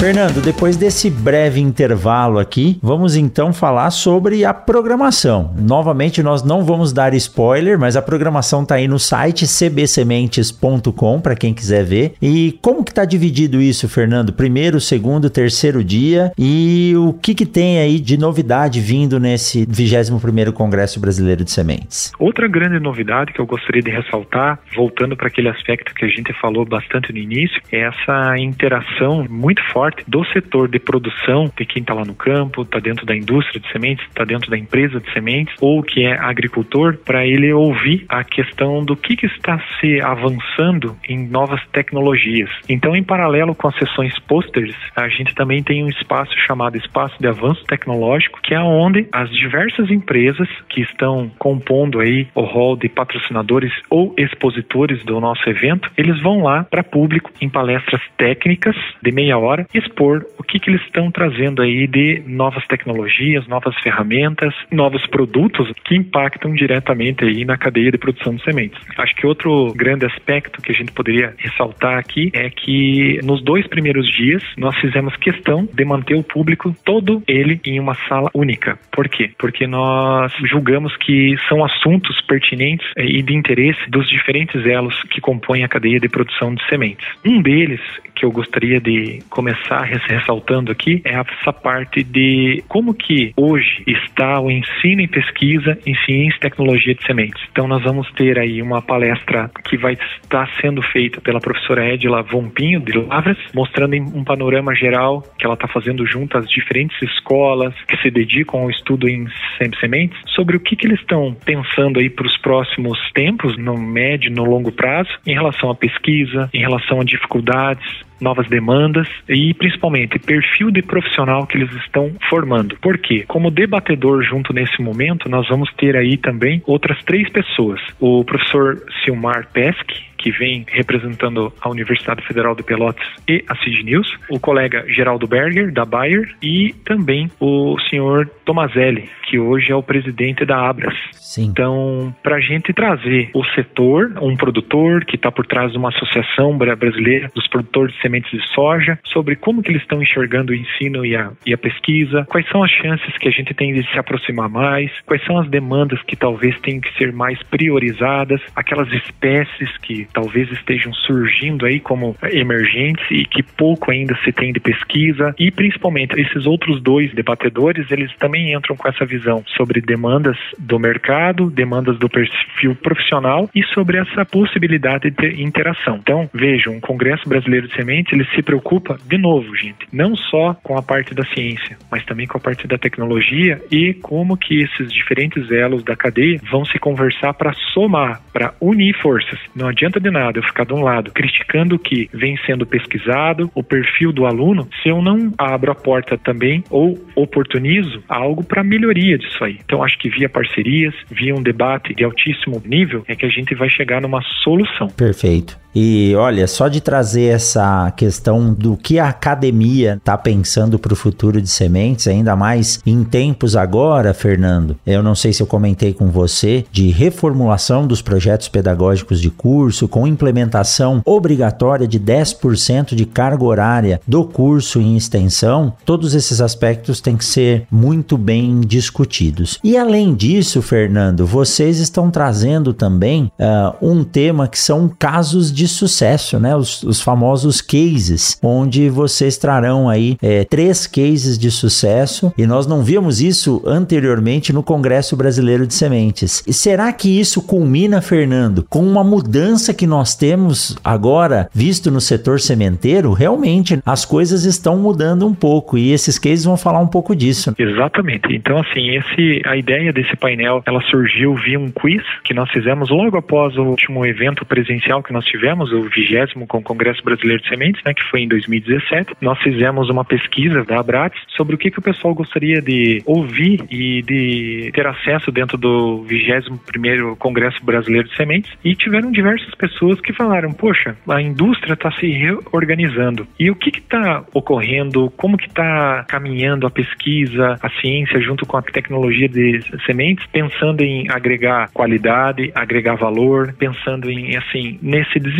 Fernando, depois desse breve intervalo aqui, vamos então falar sobre a programação. Novamente, nós não vamos dar spoiler, mas a programação está aí no site cbsementes.com para quem quiser ver. E como que está dividido isso, Fernando? Primeiro, segundo, terceiro dia e o que que tem aí de novidade vindo nesse 21º Congresso Brasileiro de Sementes? Outra grande novidade que eu gostaria de ressaltar, voltando para aquele aspecto que a gente falou bastante no início, é essa interação muito forte do setor de produção, de quem está lá no campo, está dentro da indústria de sementes, está dentro da empresa de sementes, ou que é agricultor, para ele ouvir a questão do que, que está se avançando em novas tecnologias. Então, em paralelo com as sessões posters, a gente também tem um espaço chamado Espaço de Avanço Tecnológico, que é onde as diversas empresas que estão compondo aí o rol de patrocinadores ou expositores do nosso evento, eles vão lá para público em palestras técnicas de meia hora expor o que, que eles estão trazendo aí de novas tecnologias, novas ferramentas, novos produtos que impactam diretamente aí na cadeia de produção de sementes. Acho que outro grande aspecto que a gente poderia ressaltar aqui é que nos dois primeiros dias nós fizemos questão de manter o público todo ele em uma sala única. Por quê? Porque nós julgamos que são assuntos pertinentes e de interesse dos diferentes elos que compõem a cadeia de produção de sementes. Um deles que eu gostaria de começar ressaltando aqui é essa parte de como que hoje está o ensino e pesquisa em ciência e tecnologia de sementes. Então nós vamos ter aí uma palestra que vai estar sendo feita pela professora Edila Vompinho de Lavras, mostrando um panorama geral que ela está fazendo junto às diferentes escolas que se dedicam ao estudo em sementes sobre o que, que eles estão pensando aí para os próximos tempos, no médio, no longo prazo, em relação à pesquisa, em relação a dificuldades, novas demandas e principalmente perfil de profissional que eles estão formando. Por quê? Como debatedor junto nesse momento, nós vamos ter aí também outras três pessoas. O professor Silmar Pesque, que vem representando a Universidade Federal de Pelotas e a CID News, o colega Geraldo Berger, da Bayer, e também o senhor Tomazelli, que hoje é o presidente da Abras. Sim. Então, para a gente trazer o setor, um produtor que está por trás de uma associação brasileira dos produtores de sementes de soja, sobre como que eles estão enxergando o ensino e a, e a pesquisa, quais são as chances que a gente tem de se aproximar mais, quais são as demandas que talvez tenham que ser mais priorizadas, aquelas espécies que talvez estejam surgindo aí como emergentes e que pouco ainda se tem de pesquisa e principalmente esses outros dois debatedores, eles também entram com essa visão sobre demandas do mercado, demandas do perfil profissional e sobre essa possibilidade de interação. Então, vejam, o Congresso Brasileiro de Sementes, ele se preocupa de novo, gente, não só com a parte da ciência, mas também com a parte da tecnologia e como que esses diferentes elos da cadeia vão se conversar para somar, para unir forças. Não adianta de nada eu ficar de um lado criticando o que vem sendo pesquisado, o perfil do aluno, se eu não abro a porta também ou oportunizo algo para melhoria disso aí. Então acho que via parcerias, via um debate de altíssimo nível, é que a gente vai chegar numa solução. Perfeito. E olha, só de trazer essa questão do que a academia está pensando para o futuro de sementes, ainda mais em tempos agora, Fernando. Eu não sei se eu comentei com você de reformulação dos projetos pedagógicos de curso, com implementação obrigatória de 10% de carga horária do curso em extensão. Todos esses aspectos têm que ser muito bem discutidos. E além disso, Fernando, vocês estão trazendo também uh, um tema que são casos de de sucesso, né? Os, os famosos cases, onde vocês trarão aí é, três cases de sucesso e nós não vimos isso anteriormente no Congresso Brasileiro de Sementes. E será que isso culmina, Fernando, com uma mudança que nós temos agora visto no setor sementeiro? Realmente as coisas estão mudando um pouco e esses cases vão falar um pouco disso. Exatamente. Então assim, esse a ideia desse painel, ela surgiu via um quiz que nós fizemos logo após o último evento presencial que nós tivemos, o vigésimo com o Congresso Brasileiro de Sementes, né, que foi em 2017. Nós fizemos uma pesquisa da Abrates sobre o que, que o pessoal gostaria de ouvir e de ter acesso dentro do 21º Congresso Brasileiro de Sementes e tiveram diversas pessoas que falaram, poxa, a indústria está se reorganizando. E o que está ocorrendo? Como que está caminhando a pesquisa, a ciência junto com a tecnologia de sementes, pensando em agregar qualidade, agregar valor, pensando em assim nesse desenvolvimento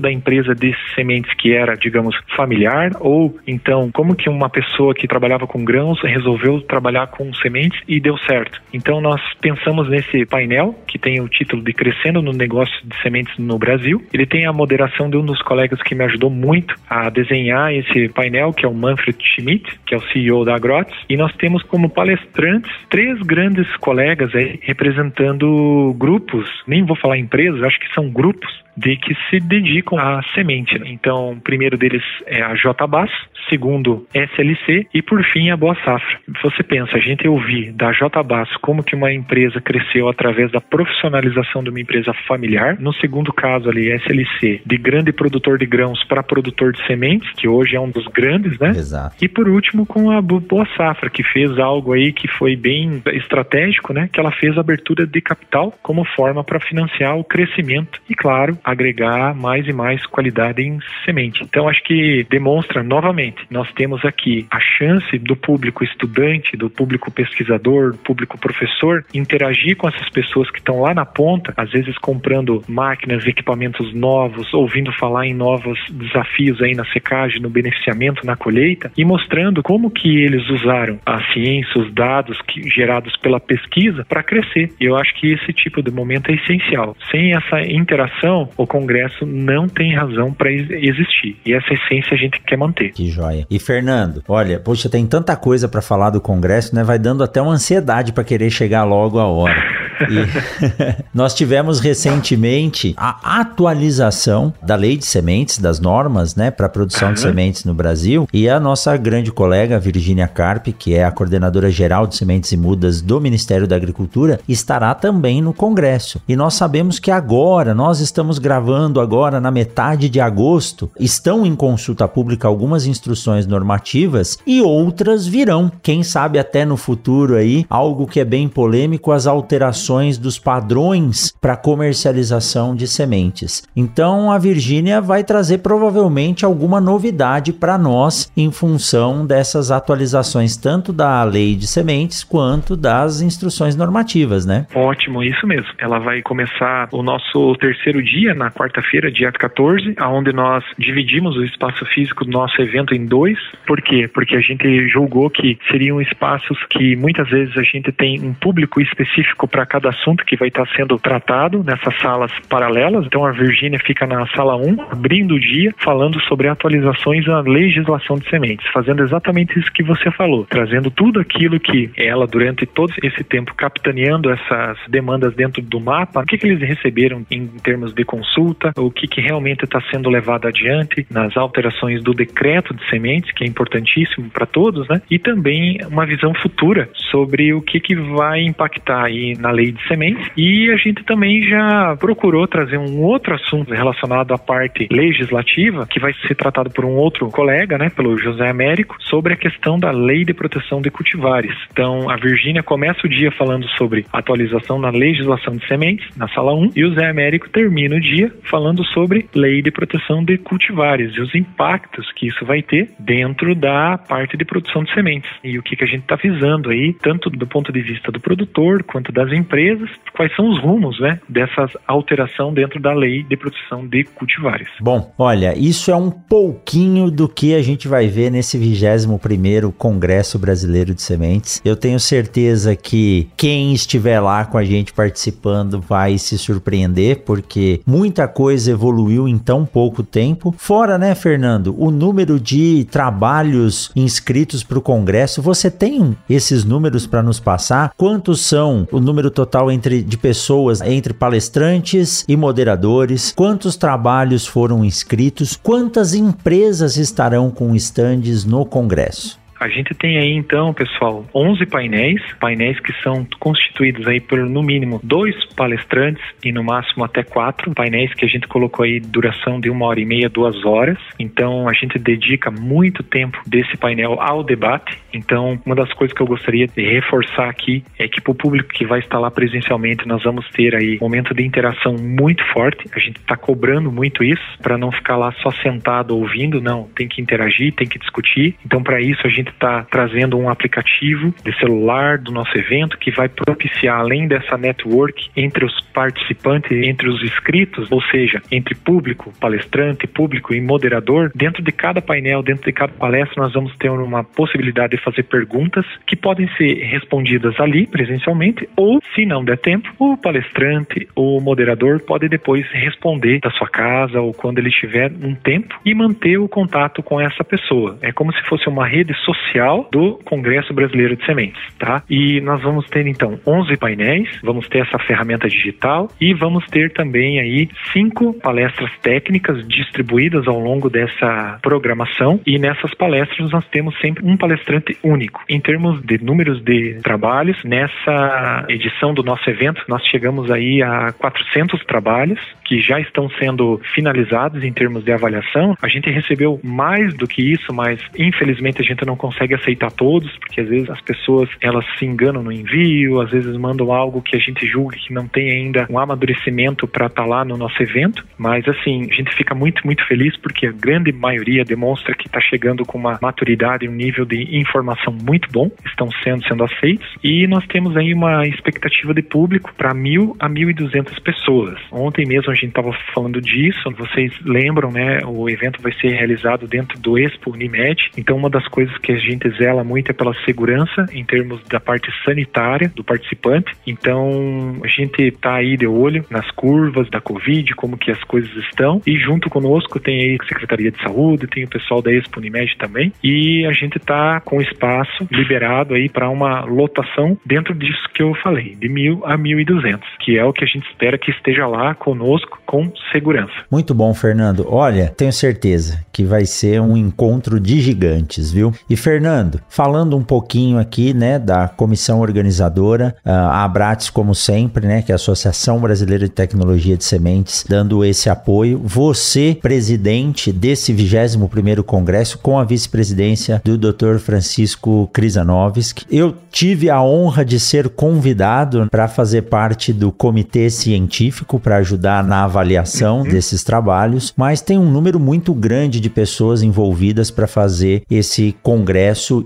da empresa de sementes que era, digamos, familiar ou então como que uma pessoa que trabalhava com grãos resolveu trabalhar com sementes e deu certo. Então nós pensamos nesse painel que tem o título de Crescendo no Negócio de Sementes no Brasil. Ele tem a moderação de um dos colegas que me ajudou muito a desenhar esse painel, que é o Manfred Schmidt, que é o CEO da Agrotes, e nós temos como palestrantes três grandes colegas aí representando grupos, nem vou falar empresas, acho que são grupos de que se dedicam à semente. Né? Então, o primeiro deles é a JBAS, segundo SLC e por fim a Boa Safra. Você pensa, a gente ouvir da JBAS como que uma empresa cresceu através da profissionalização de uma empresa familiar, no segundo caso ali SLC, de grande produtor de grãos para produtor de sementes, que hoje é um dos grandes, né? Exato. E por último com a Boa Safra, que fez algo aí que foi bem estratégico, né? Que ela fez abertura de capital como forma para financiar o crescimento e claro, agregar mais e mais qualidade em semente. Então acho que demonstra novamente nós temos aqui a chance do público estudante, do público pesquisador, do público professor interagir com essas pessoas que estão lá na ponta, às vezes comprando máquinas, equipamentos novos, ouvindo falar em novos desafios aí na secagem, no beneficiamento, na colheita e mostrando como que eles usaram a ciência, os dados que, gerados pela pesquisa para crescer. Eu acho que esse tipo de momento é essencial. Sem essa interação, o congresso não tem razão para existir. E essa essência a gente quer manter. Que joia. E Fernando, olha, poxa, tem tanta coisa para falar do Congresso, né? Vai dando até uma ansiedade para querer chegar logo a hora. E nós tivemos recentemente a atualização da lei de sementes, das normas, né, para a produção uhum. de sementes no Brasil. E a nossa grande colega Virginia Carpe, que é a coordenadora geral de sementes e mudas do Ministério da Agricultura, estará também no Congresso. E nós sabemos que agora, nós estamos gravando agora na metade de agosto, estão em consulta pública algumas instruções normativas e outras virão. Quem sabe até no futuro aí, algo que é bem polêmico, as alterações dos padrões para comercialização de sementes. Então a Virgínia vai trazer provavelmente alguma novidade para nós em função dessas atualizações tanto da lei de sementes quanto das instruções normativas, né? Ótimo, isso mesmo. Ela vai começar o nosso terceiro dia na quarta-feira, dia 14, aonde nós dividimos o espaço físico do nosso evento em dois. Por quê? Porque a gente julgou que seriam espaços que muitas vezes a gente tem um público específico para cada assunto que vai estar sendo tratado nessas salas paralelas. Então a Virgínia fica na sala 1, abrindo o dia, falando sobre atualizações na legislação de sementes, fazendo exatamente isso que você falou, trazendo tudo aquilo que ela, durante todo esse tempo, capitaneando essas demandas dentro do mapa, o que, que eles receberam em termos de consulta, o que, que realmente está sendo levado adiante nas alterações do decreto de sementes, que é importantíssimo para todos, né? E também uma visão futura sobre o que, que vai impactar aí na lei de sementes. E a gente também já procurou trazer um outro assunto relacionado à parte legislativa, que vai ser tratado por um outro colega, né, pelo José Américo, sobre a questão da lei de proteção de cultivares. Então, a Virgínia começa o dia falando sobre atualização na legislação de sementes, na sala 1, e o José Américo termina o dia falando sobre lei de proteção de cultivares e os impactos que isso vai ter dentro da parte de produção de sementes. E o que, que a gente está visando aí, tanto do ponto de vista do produtor, quanto das empresas, quais são os rumos, né, dessa alteração dentro da lei de proteção de cultivares. Bom, olha, isso é um pouquinho do que a gente vai ver nesse 21º Congresso Brasileiro de Sementes. Eu tenho certeza que quem estiver lá com a gente participando vai se surpreender, porque muita coisa evoluiu em tão pouco tempo. Fora, né, Fernando, o número de trabalhos inscritos para o Congresso, você tem esses números para nos passar? Quantos são o número total entre de pessoas entre palestrantes e moderadores? Quantos trabalhos foram inscritos? Quantas empresas estarão com estandes no Congresso? A gente tem aí então, pessoal, 11 painéis, painéis que são constituídos aí por no mínimo dois palestrantes e no máximo até quatro painéis que a gente colocou aí duração de uma hora e meia, duas horas. Então a gente dedica muito tempo desse painel ao debate. Então uma das coisas que eu gostaria de reforçar aqui é que para o público que vai estar lá presencialmente nós vamos ter aí um momento de interação muito forte. A gente está cobrando muito isso para não ficar lá só sentado ouvindo, não. Tem que interagir, tem que discutir. Então para isso a gente está trazendo um aplicativo de celular do nosso evento que vai propiciar, além dessa network entre os participantes, entre os inscritos, ou seja, entre público, palestrante, público e moderador, dentro de cada painel, dentro de cada palestra, nós vamos ter uma possibilidade de fazer perguntas que podem ser respondidas ali presencialmente, ou, se não der tempo, o palestrante ou o moderador pode depois responder da sua casa ou quando ele tiver um tempo e manter o contato com essa pessoa. É como se fosse uma rede social do Congresso Brasileiro de Sementes, tá? E nós vamos ter então 11 painéis, vamos ter essa ferramenta digital e vamos ter também aí cinco palestras técnicas distribuídas ao longo dessa programação e nessas palestras nós temos sempre um palestrante único. Em termos de números de trabalhos, nessa edição do nosso evento nós chegamos aí a 400 trabalhos que já estão sendo finalizados em termos de avaliação. A gente recebeu mais do que isso, mas infelizmente a gente não consegue aceitar todos, porque às vezes as pessoas elas se enganam no envio, às vezes mandam algo que a gente julga que não tem ainda um amadurecimento para estar tá lá no nosso evento, mas assim, a gente fica muito, muito feliz porque a grande maioria demonstra que está chegando com uma maturidade um nível de informação muito bom, estão sendo sendo aceitos e nós temos aí uma expectativa de público para mil a mil e duzentas pessoas. Ontem mesmo a gente estava falando disso, vocês lembram, né? O evento vai ser realizado dentro do Expo Unimed, então uma das coisas que gente zela muito é pela segurança em termos da parte sanitária do participante. Então a gente está aí de olho nas curvas da Covid, como que as coisas estão e junto conosco tem aí a Secretaria de Saúde, tem o pessoal da Expo Unimed também e a gente está com espaço liberado aí para uma lotação dentro disso que eu falei, de mil a mil e duzentos, que é o que a gente espera que esteja lá conosco com segurança. Muito bom, Fernando. Olha, tenho certeza que vai ser um encontro de gigantes, viu? E Fernando, falando um pouquinho aqui, né, da comissão organizadora, a Abrates, como sempre, né, que é a Associação Brasileira de Tecnologia de Sementes, dando esse apoio. Você, presidente desse 21º Congresso, com a vice-presidência do Dr. Francisco Krizanovski. Eu tive a honra de ser convidado para fazer parte do comitê científico para ajudar na avaliação uhum. desses trabalhos, mas tem um número muito grande de pessoas envolvidas para fazer esse congresso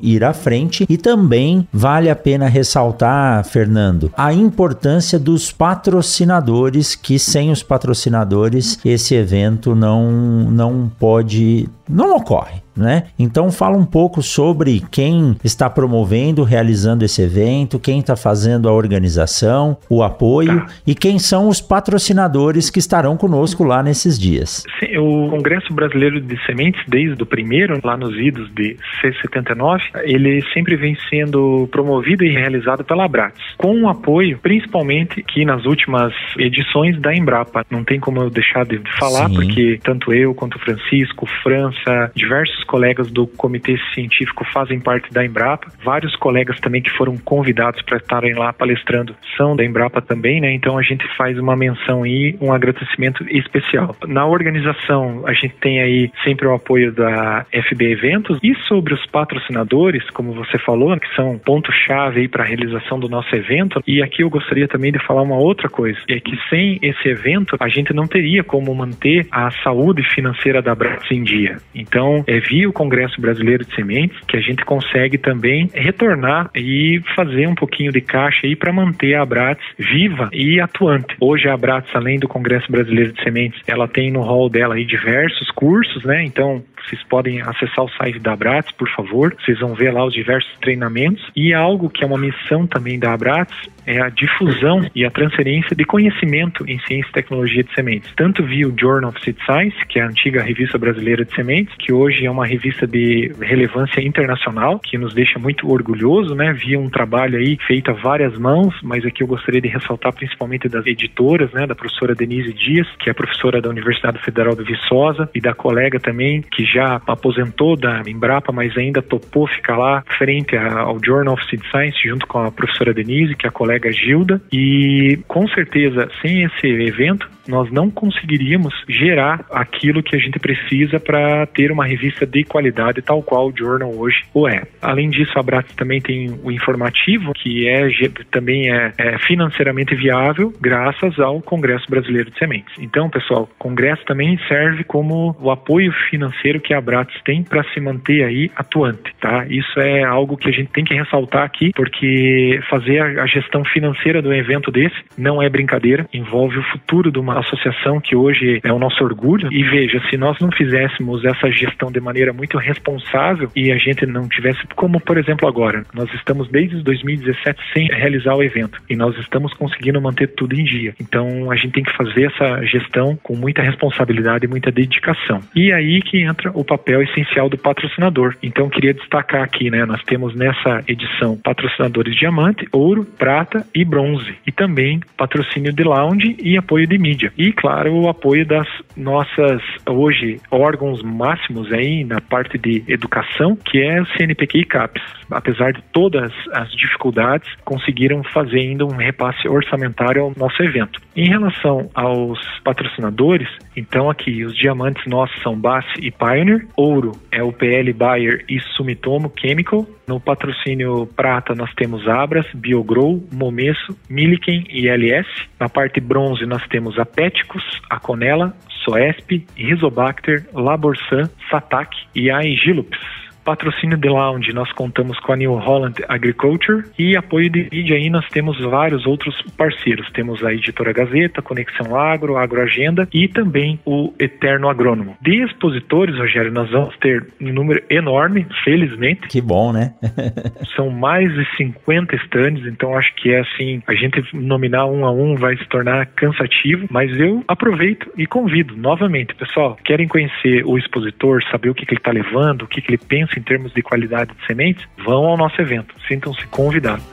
ir à frente e também vale a pena ressaltar, Fernando, a importância dos patrocinadores que sem os patrocinadores esse evento não não pode não ocorre né? Então fala um pouco sobre quem está promovendo, realizando esse evento, quem está fazendo a organização, o apoio tá. e quem são os patrocinadores que estarão conosco lá nesses dias. Sim, o Congresso Brasileiro de Sementes, desde o primeiro, lá nos idos de C79, ele sempre vem sendo promovido e realizado pela Abrates, com o apoio, principalmente que nas últimas edições da Embrapa. Não tem como eu deixar de falar, Sim. porque tanto eu quanto o Francisco, França, diversos colegas do comitê científico fazem parte da Embrapa, vários colegas também que foram convidados para estarem lá palestrando são da Embrapa também, né? Então a gente faz uma menção e um agradecimento especial. Na organização, a gente tem aí sempre o apoio da FB Eventos e sobre os patrocinadores, como você falou, que são ponto-chave para a realização do nosso evento. E aqui eu gostaria também de falar uma outra coisa, é que sem esse evento a gente não teria como manter a saúde financeira da Brats em dia. Então, é via o Congresso Brasileiro de Sementes que a gente consegue também retornar e fazer um pouquinho de caixa aí para manter a Abrates viva e atuante. Hoje a Abrates, além do Congresso Brasileiro de Sementes, ela tem no hall dela aí diversos cursos, né? Então, vocês podem acessar o site da Abrates, por favor. Vocês vão ver lá os diversos treinamentos. E algo que é uma missão também da Abrates é a difusão e a transferência de conhecimento em ciência e tecnologia de sementes, tanto via o Journal of Seed Science, que é a antiga revista brasileira de sementes, que hoje é uma revista de relevância internacional, que nos deixa muito orgulhoso, né? Via um trabalho aí feito a várias mãos, mas aqui eu gostaria de ressaltar principalmente das editoras, né? Da professora Denise Dias, que é professora da Universidade Federal de Viçosa, e da colega também, que já aposentou da Embrapa, mas ainda topou ficar lá frente ao Journal of Seed Science, junto com a professora Denise, que é a colega Gilda, e com certeza, sem esse evento, nós não conseguiríamos gerar aquilo que a gente precisa para ter uma revista de qualidade tal qual o Journal hoje o é. Além disso, a Bratz também tem o informativo, que é também é, é, financeiramente viável graças ao Congresso Brasileiro de Sementes. Então, pessoal, o Congresso também serve como o apoio financeiro que a Bratz tem para se manter aí atuante, tá? Isso é algo que a gente tem que ressaltar aqui, porque fazer a gestão financeira do evento desse não é brincadeira, envolve o futuro de uma associação que hoje é o nosso orgulho. E veja, se nós não fizéssemos essa gestão de maneira muito responsável e a gente não tivesse, como por exemplo agora, nós estamos desde 2017 sem realizar o evento e nós estamos conseguindo manter tudo em dia. Então a gente tem que fazer essa gestão com muita responsabilidade e muita dedicação. E aí que entra o papel essencial do patrocinador. Então queria destacar aqui, né, nós temos nessa edição patrocinadores diamante, ouro, prata e bronze e também patrocínio de lounge e apoio de mídia mídia. E, claro, o apoio das nossas, hoje, órgãos máximos aí na parte de educação, que é o CNPq e CAPES. Apesar de todas as dificuldades, conseguiram fazer ainda um repasse orçamentário ao nosso evento. Em relação aos patrocinadores, então aqui os diamantes nossos são Bass e Pioneer, ouro é o PL Bayer e Sumitomo Chemical, no patrocínio prata nós temos Abras, Biogrow, Momesso, Milliken e LS. Na parte bronze nós temos a Péticos, a Conela, Soesp, Rizobacter, Laborsan, Satac e a Egilups. Patrocínio de Lounge, nós contamos com a New Holland Agriculture e apoio de mídia aí nós temos vários outros parceiros. Temos a Editora Gazeta, Conexão Agro, Agroagenda e também o Eterno Agrônomo. De expositores, Rogério, nós vamos ter um número enorme, felizmente. Que bom, né? São mais de 50 stands, então acho que é assim, a gente nominar um a um vai se tornar cansativo, mas eu aproveito e convido novamente, pessoal, querem conhecer o expositor, saber o que, que ele está levando, o que, que ele pensa em termos de qualidade de sementes, vão ao nosso evento. Sintam-se convidados.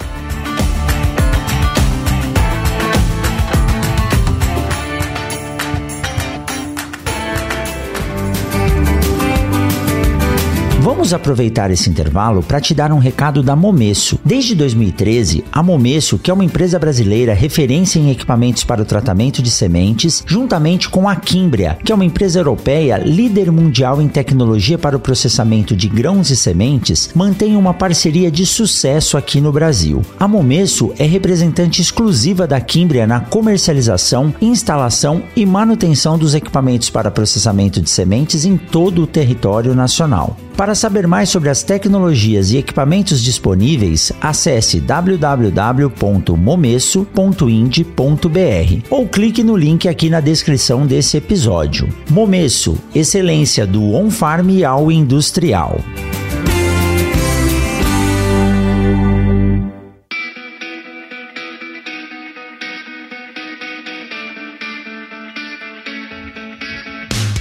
Vamos aproveitar esse intervalo para te dar um recado da Momesso. Desde 2013, a Momesso, que é uma empresa brasileira referência em equipamentos para o tratamento de sementes, juntamente com a Quimbria, que é uma empresa europeia líder mundial em tecnologia para o processamento de grãos e sementes, mantém uma parceria de sucesso aqui no Brasil. A Momesso é representante exclusiva da Quimbria na comercialização, instalação e manutenção dos equipamentos para processamento de sementes em todo o território nacional. Para saber mais sobre as tecnologias e equipamentos disponíveis, acesse www.momesso.ind.br ou clique no link aqui na descrição desse episódio. Momesso, excelência do on-farm ao industrial.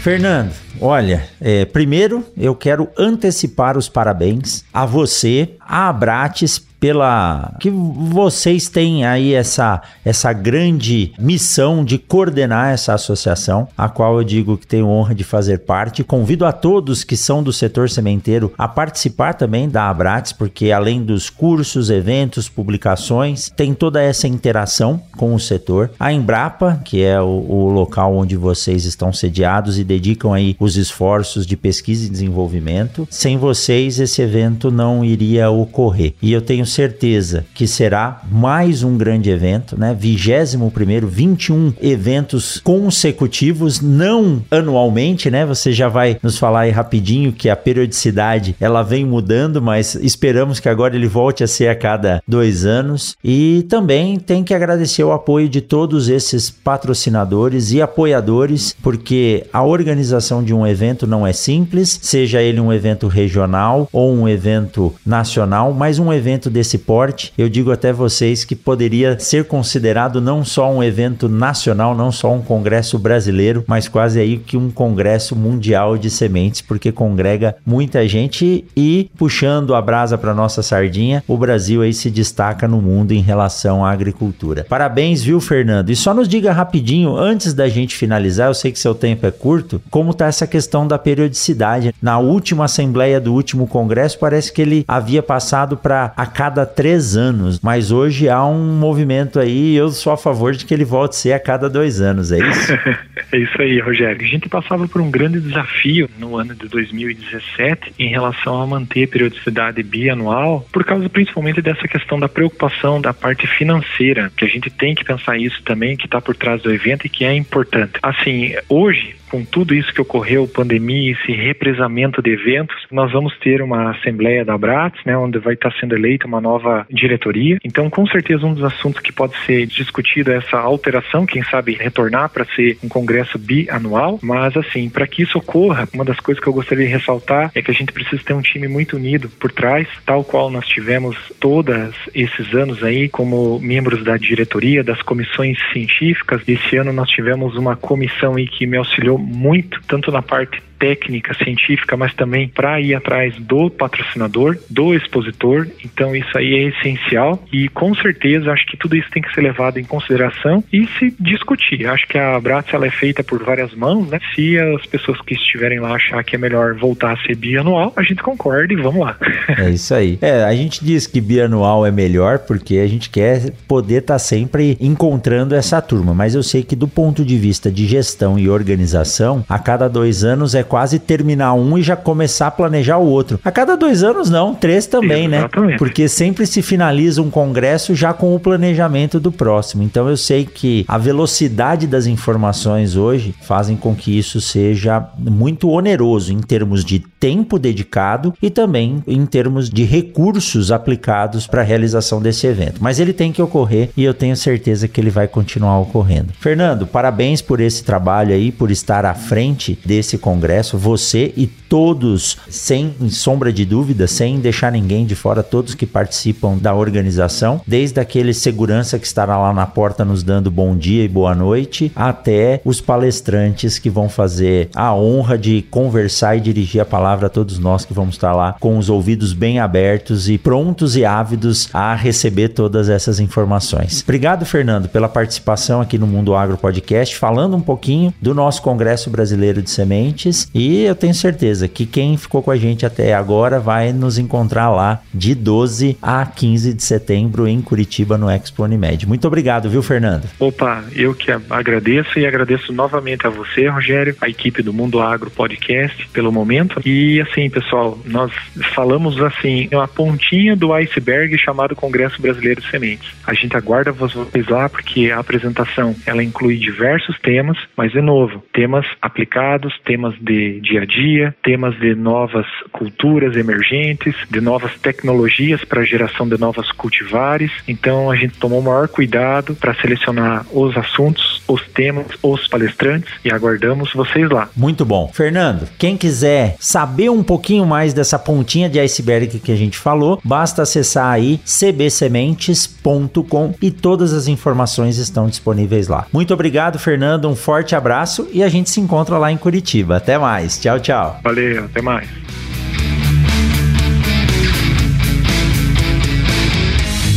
Fernando, olha, é, primeiro eu quero antecipar os parabéns a você, a Abrates, pela que vocês têm aí essa essa grande missão de coordenar essa associação, a qual eu digo que tenho honra de fazer parte. Convido a todos que são do setor sementeiro a participar também da Abrates, porque além dos cursos, eventos, publicações, tem toda essa interação com o setor. A Embrapa, que é o, o local onde vocês estão sediados e dedicam aí os os esforços de pesquisa e desenvolvimento. Sem vocês, esse evento não iria ocorrer. E eu tenho certeza que será mais um grande evento, né? 21 primeiro, 21 eventos consecutivos, não anualmente, né? Você já vai nos falar aí rapidinho que a periodicidade ela vem mudando, mas esperamos que agora ele volte a ser a cada dois anos. E também tem que agradecer o apoio de todos esses patrocinadores e apoiadores, porque a organização de um evento não é simples, seja ele um evento regional ou um evento nacional, mas um evento desse porte, eu digo até vocês que poderia ser considerado não só um evento nacional, não só um congresso brasileiro, mas quase aí que um congresso mundial de sementes, porque congrega muita gente e puxando a brasa para nossa sardinha, o Brasil aí se destaca no mundo em relação à agricultura. Parabéns, viu, Fernando? E só nos diga rapidinho, antes da gente finalizar, eu sei que seu tempo é curto, como tá essa questão da periodicidade. Na última assembleia do último congresso, parece que ele havia passado para a cada três anos, mas hoje há um movimento aí, eu sou a favor de que ele volte a ser a cada dois anos, é isso? é isso aí, Rogério. A gente passava por um grande desafio no ano de 2017 em relação a manter a periodicidade bianual, por causa principalmente dessa questão da preocupação da parte financeira, que a gente tem que pensar isso também, que está por trás do evento e que é importante. Assim, hoje, com tudo isso que ocorreu, pandemia, esse represamento de eventos, nós vamos ter uma assembleia da Abrats, né, onde vai estar sendo eleita uma nova diretoria. Então, com certeza, um dos assuntos que pode ser discutido é essa alteração, quem sabe retornar para ser um congresso bianual. Mas, assim, para que isso ocorra, uma das coisas que eu gostaria de ressaltar é que a gente precisa ter um time muito unido por trás, tal qual nós tivemos todos esses anos aí como membros da diretoria, das comissões científicas. Esse ano nós tivemos uma comissão aí que me auxiliou muito, tanto na parte técnica, científica, mas também para ir atrás do patrocinador, do expositor. Então isso aí é essencial e com certeza acho que tudo isso tem que ser levado em consideração e se discutir. Acho que a Bratz ela é feita por várias mãos, né? Se as pessoas que estiverem lá achar que é melhor voltar a ser bianual, a gente concorda e vamos lá. É isso aí. É, a gente diz que bianual é melhor porque a gente quer poder estar tá sempre encontrando essa turma, mas eu sei que do ponto de vista de gestão e organização, a cada dois anos é quase terminar um e já começar a planejar o outro. A cada dois anos, não, três também, né? Exatamente. né? Porque sempre se finaliza um congresso já com o planejamento do próximo. Então eu sei que a velocidade das informações hoje fazem com que isso seja muito oneroso em termos de tempo dedicado e também em termos de recursos aplicados para a realização desse evento. Mas ele tem que ocorrer e eu tenho certeza que ele vai continuar ocorrendo. Fernando, parabéns por esse trabalho aí, por estar à frente desse congresso Congresso, você e todos, sem sombra de dúvida, sem deixar ninguém de fora, todos que participam da organização, desde aquele segurança que estará lá na porta nos dando bom dia e boa noite, até os palestrantes que vão fazer a honra de conversar e dirigir a palavra a todos nós que vamos estar lá com os ouvidos bem abertos e prontos e ávidos a receber todas essas informações. Obrigado, Fernando, pela participação aqui no Mundo Agro Podcast, falando um pouquinho do nosso Congresso Brasileiro de Sementes e eu tenho certeza que quem ficou com a gente até agora vai nos encontrar lá de 12 a 15 de setembro em Curitiba no Expo Unimed. Muito obrigado, viu, Fernando? Opa, eu que agradeço e agradeço novamente a você, Rogério, a equipe do Mundo Agro Podcast pelo momento. E assim, pessoal, nós falamos assim, uma pontinha do iceberg chamado Congresso Brasileiro de Sementes. A gente aguarda vocês lá porque a apresentação ela inclui diversos temas, mas de novo, temas aplicados, temas de dia a dia, temas de novas culturas emergentes, de novas tecnologias para a geração de novas cultivares. Então a gente tomou o maior cuidado para selecionar os assuntos, os temas, os palestrantes e aguardamos vocês lá. Muito bom. Fernando, quem quiser saber um pouquinho mais dessa pontinha de iceberg que a gente falou, basta acessar aí cbsementes.com e todas as informações estão disponíveis lá. Muito obrigado, Fernando, um forte abraço e a gente se encontra lá em Curitiba. Até mais. Tchau, tchau. Valeu, até mais.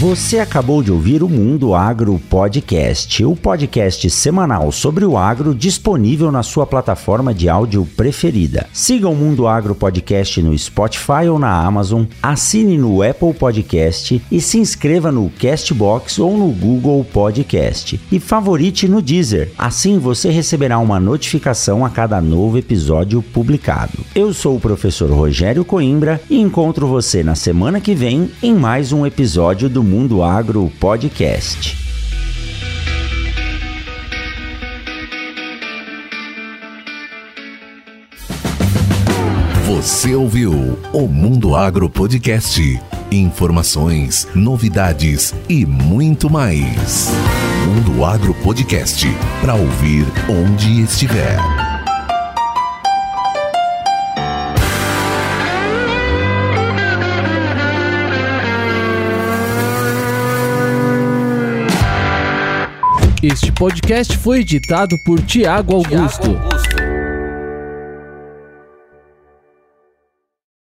Você acabou de ouvir o Mundo Agro Podcast, o podcast semanal sobre o agro disponível na sua plataforma de áudio preferida. Siga o Mundo Agro Podcast no Spotify ou na Amazon, assine no Apple Podcast e se inscreva no Castbox ou no Google Podcast. E favorite no Deezer. Assim você receberá uma notificação a cada novo episódio publicado. Eu sou o professor Rogério Coimbra e encontro você na semana que vem em mais um episódio do Mundo Agro Podcast. Você ouviu o Mundo Agro Podcast. Informações, novidades e muito mais. Mundo Agro Podcast para ouvir onde estiver. Este podcast foi editado por Tiago Augusto.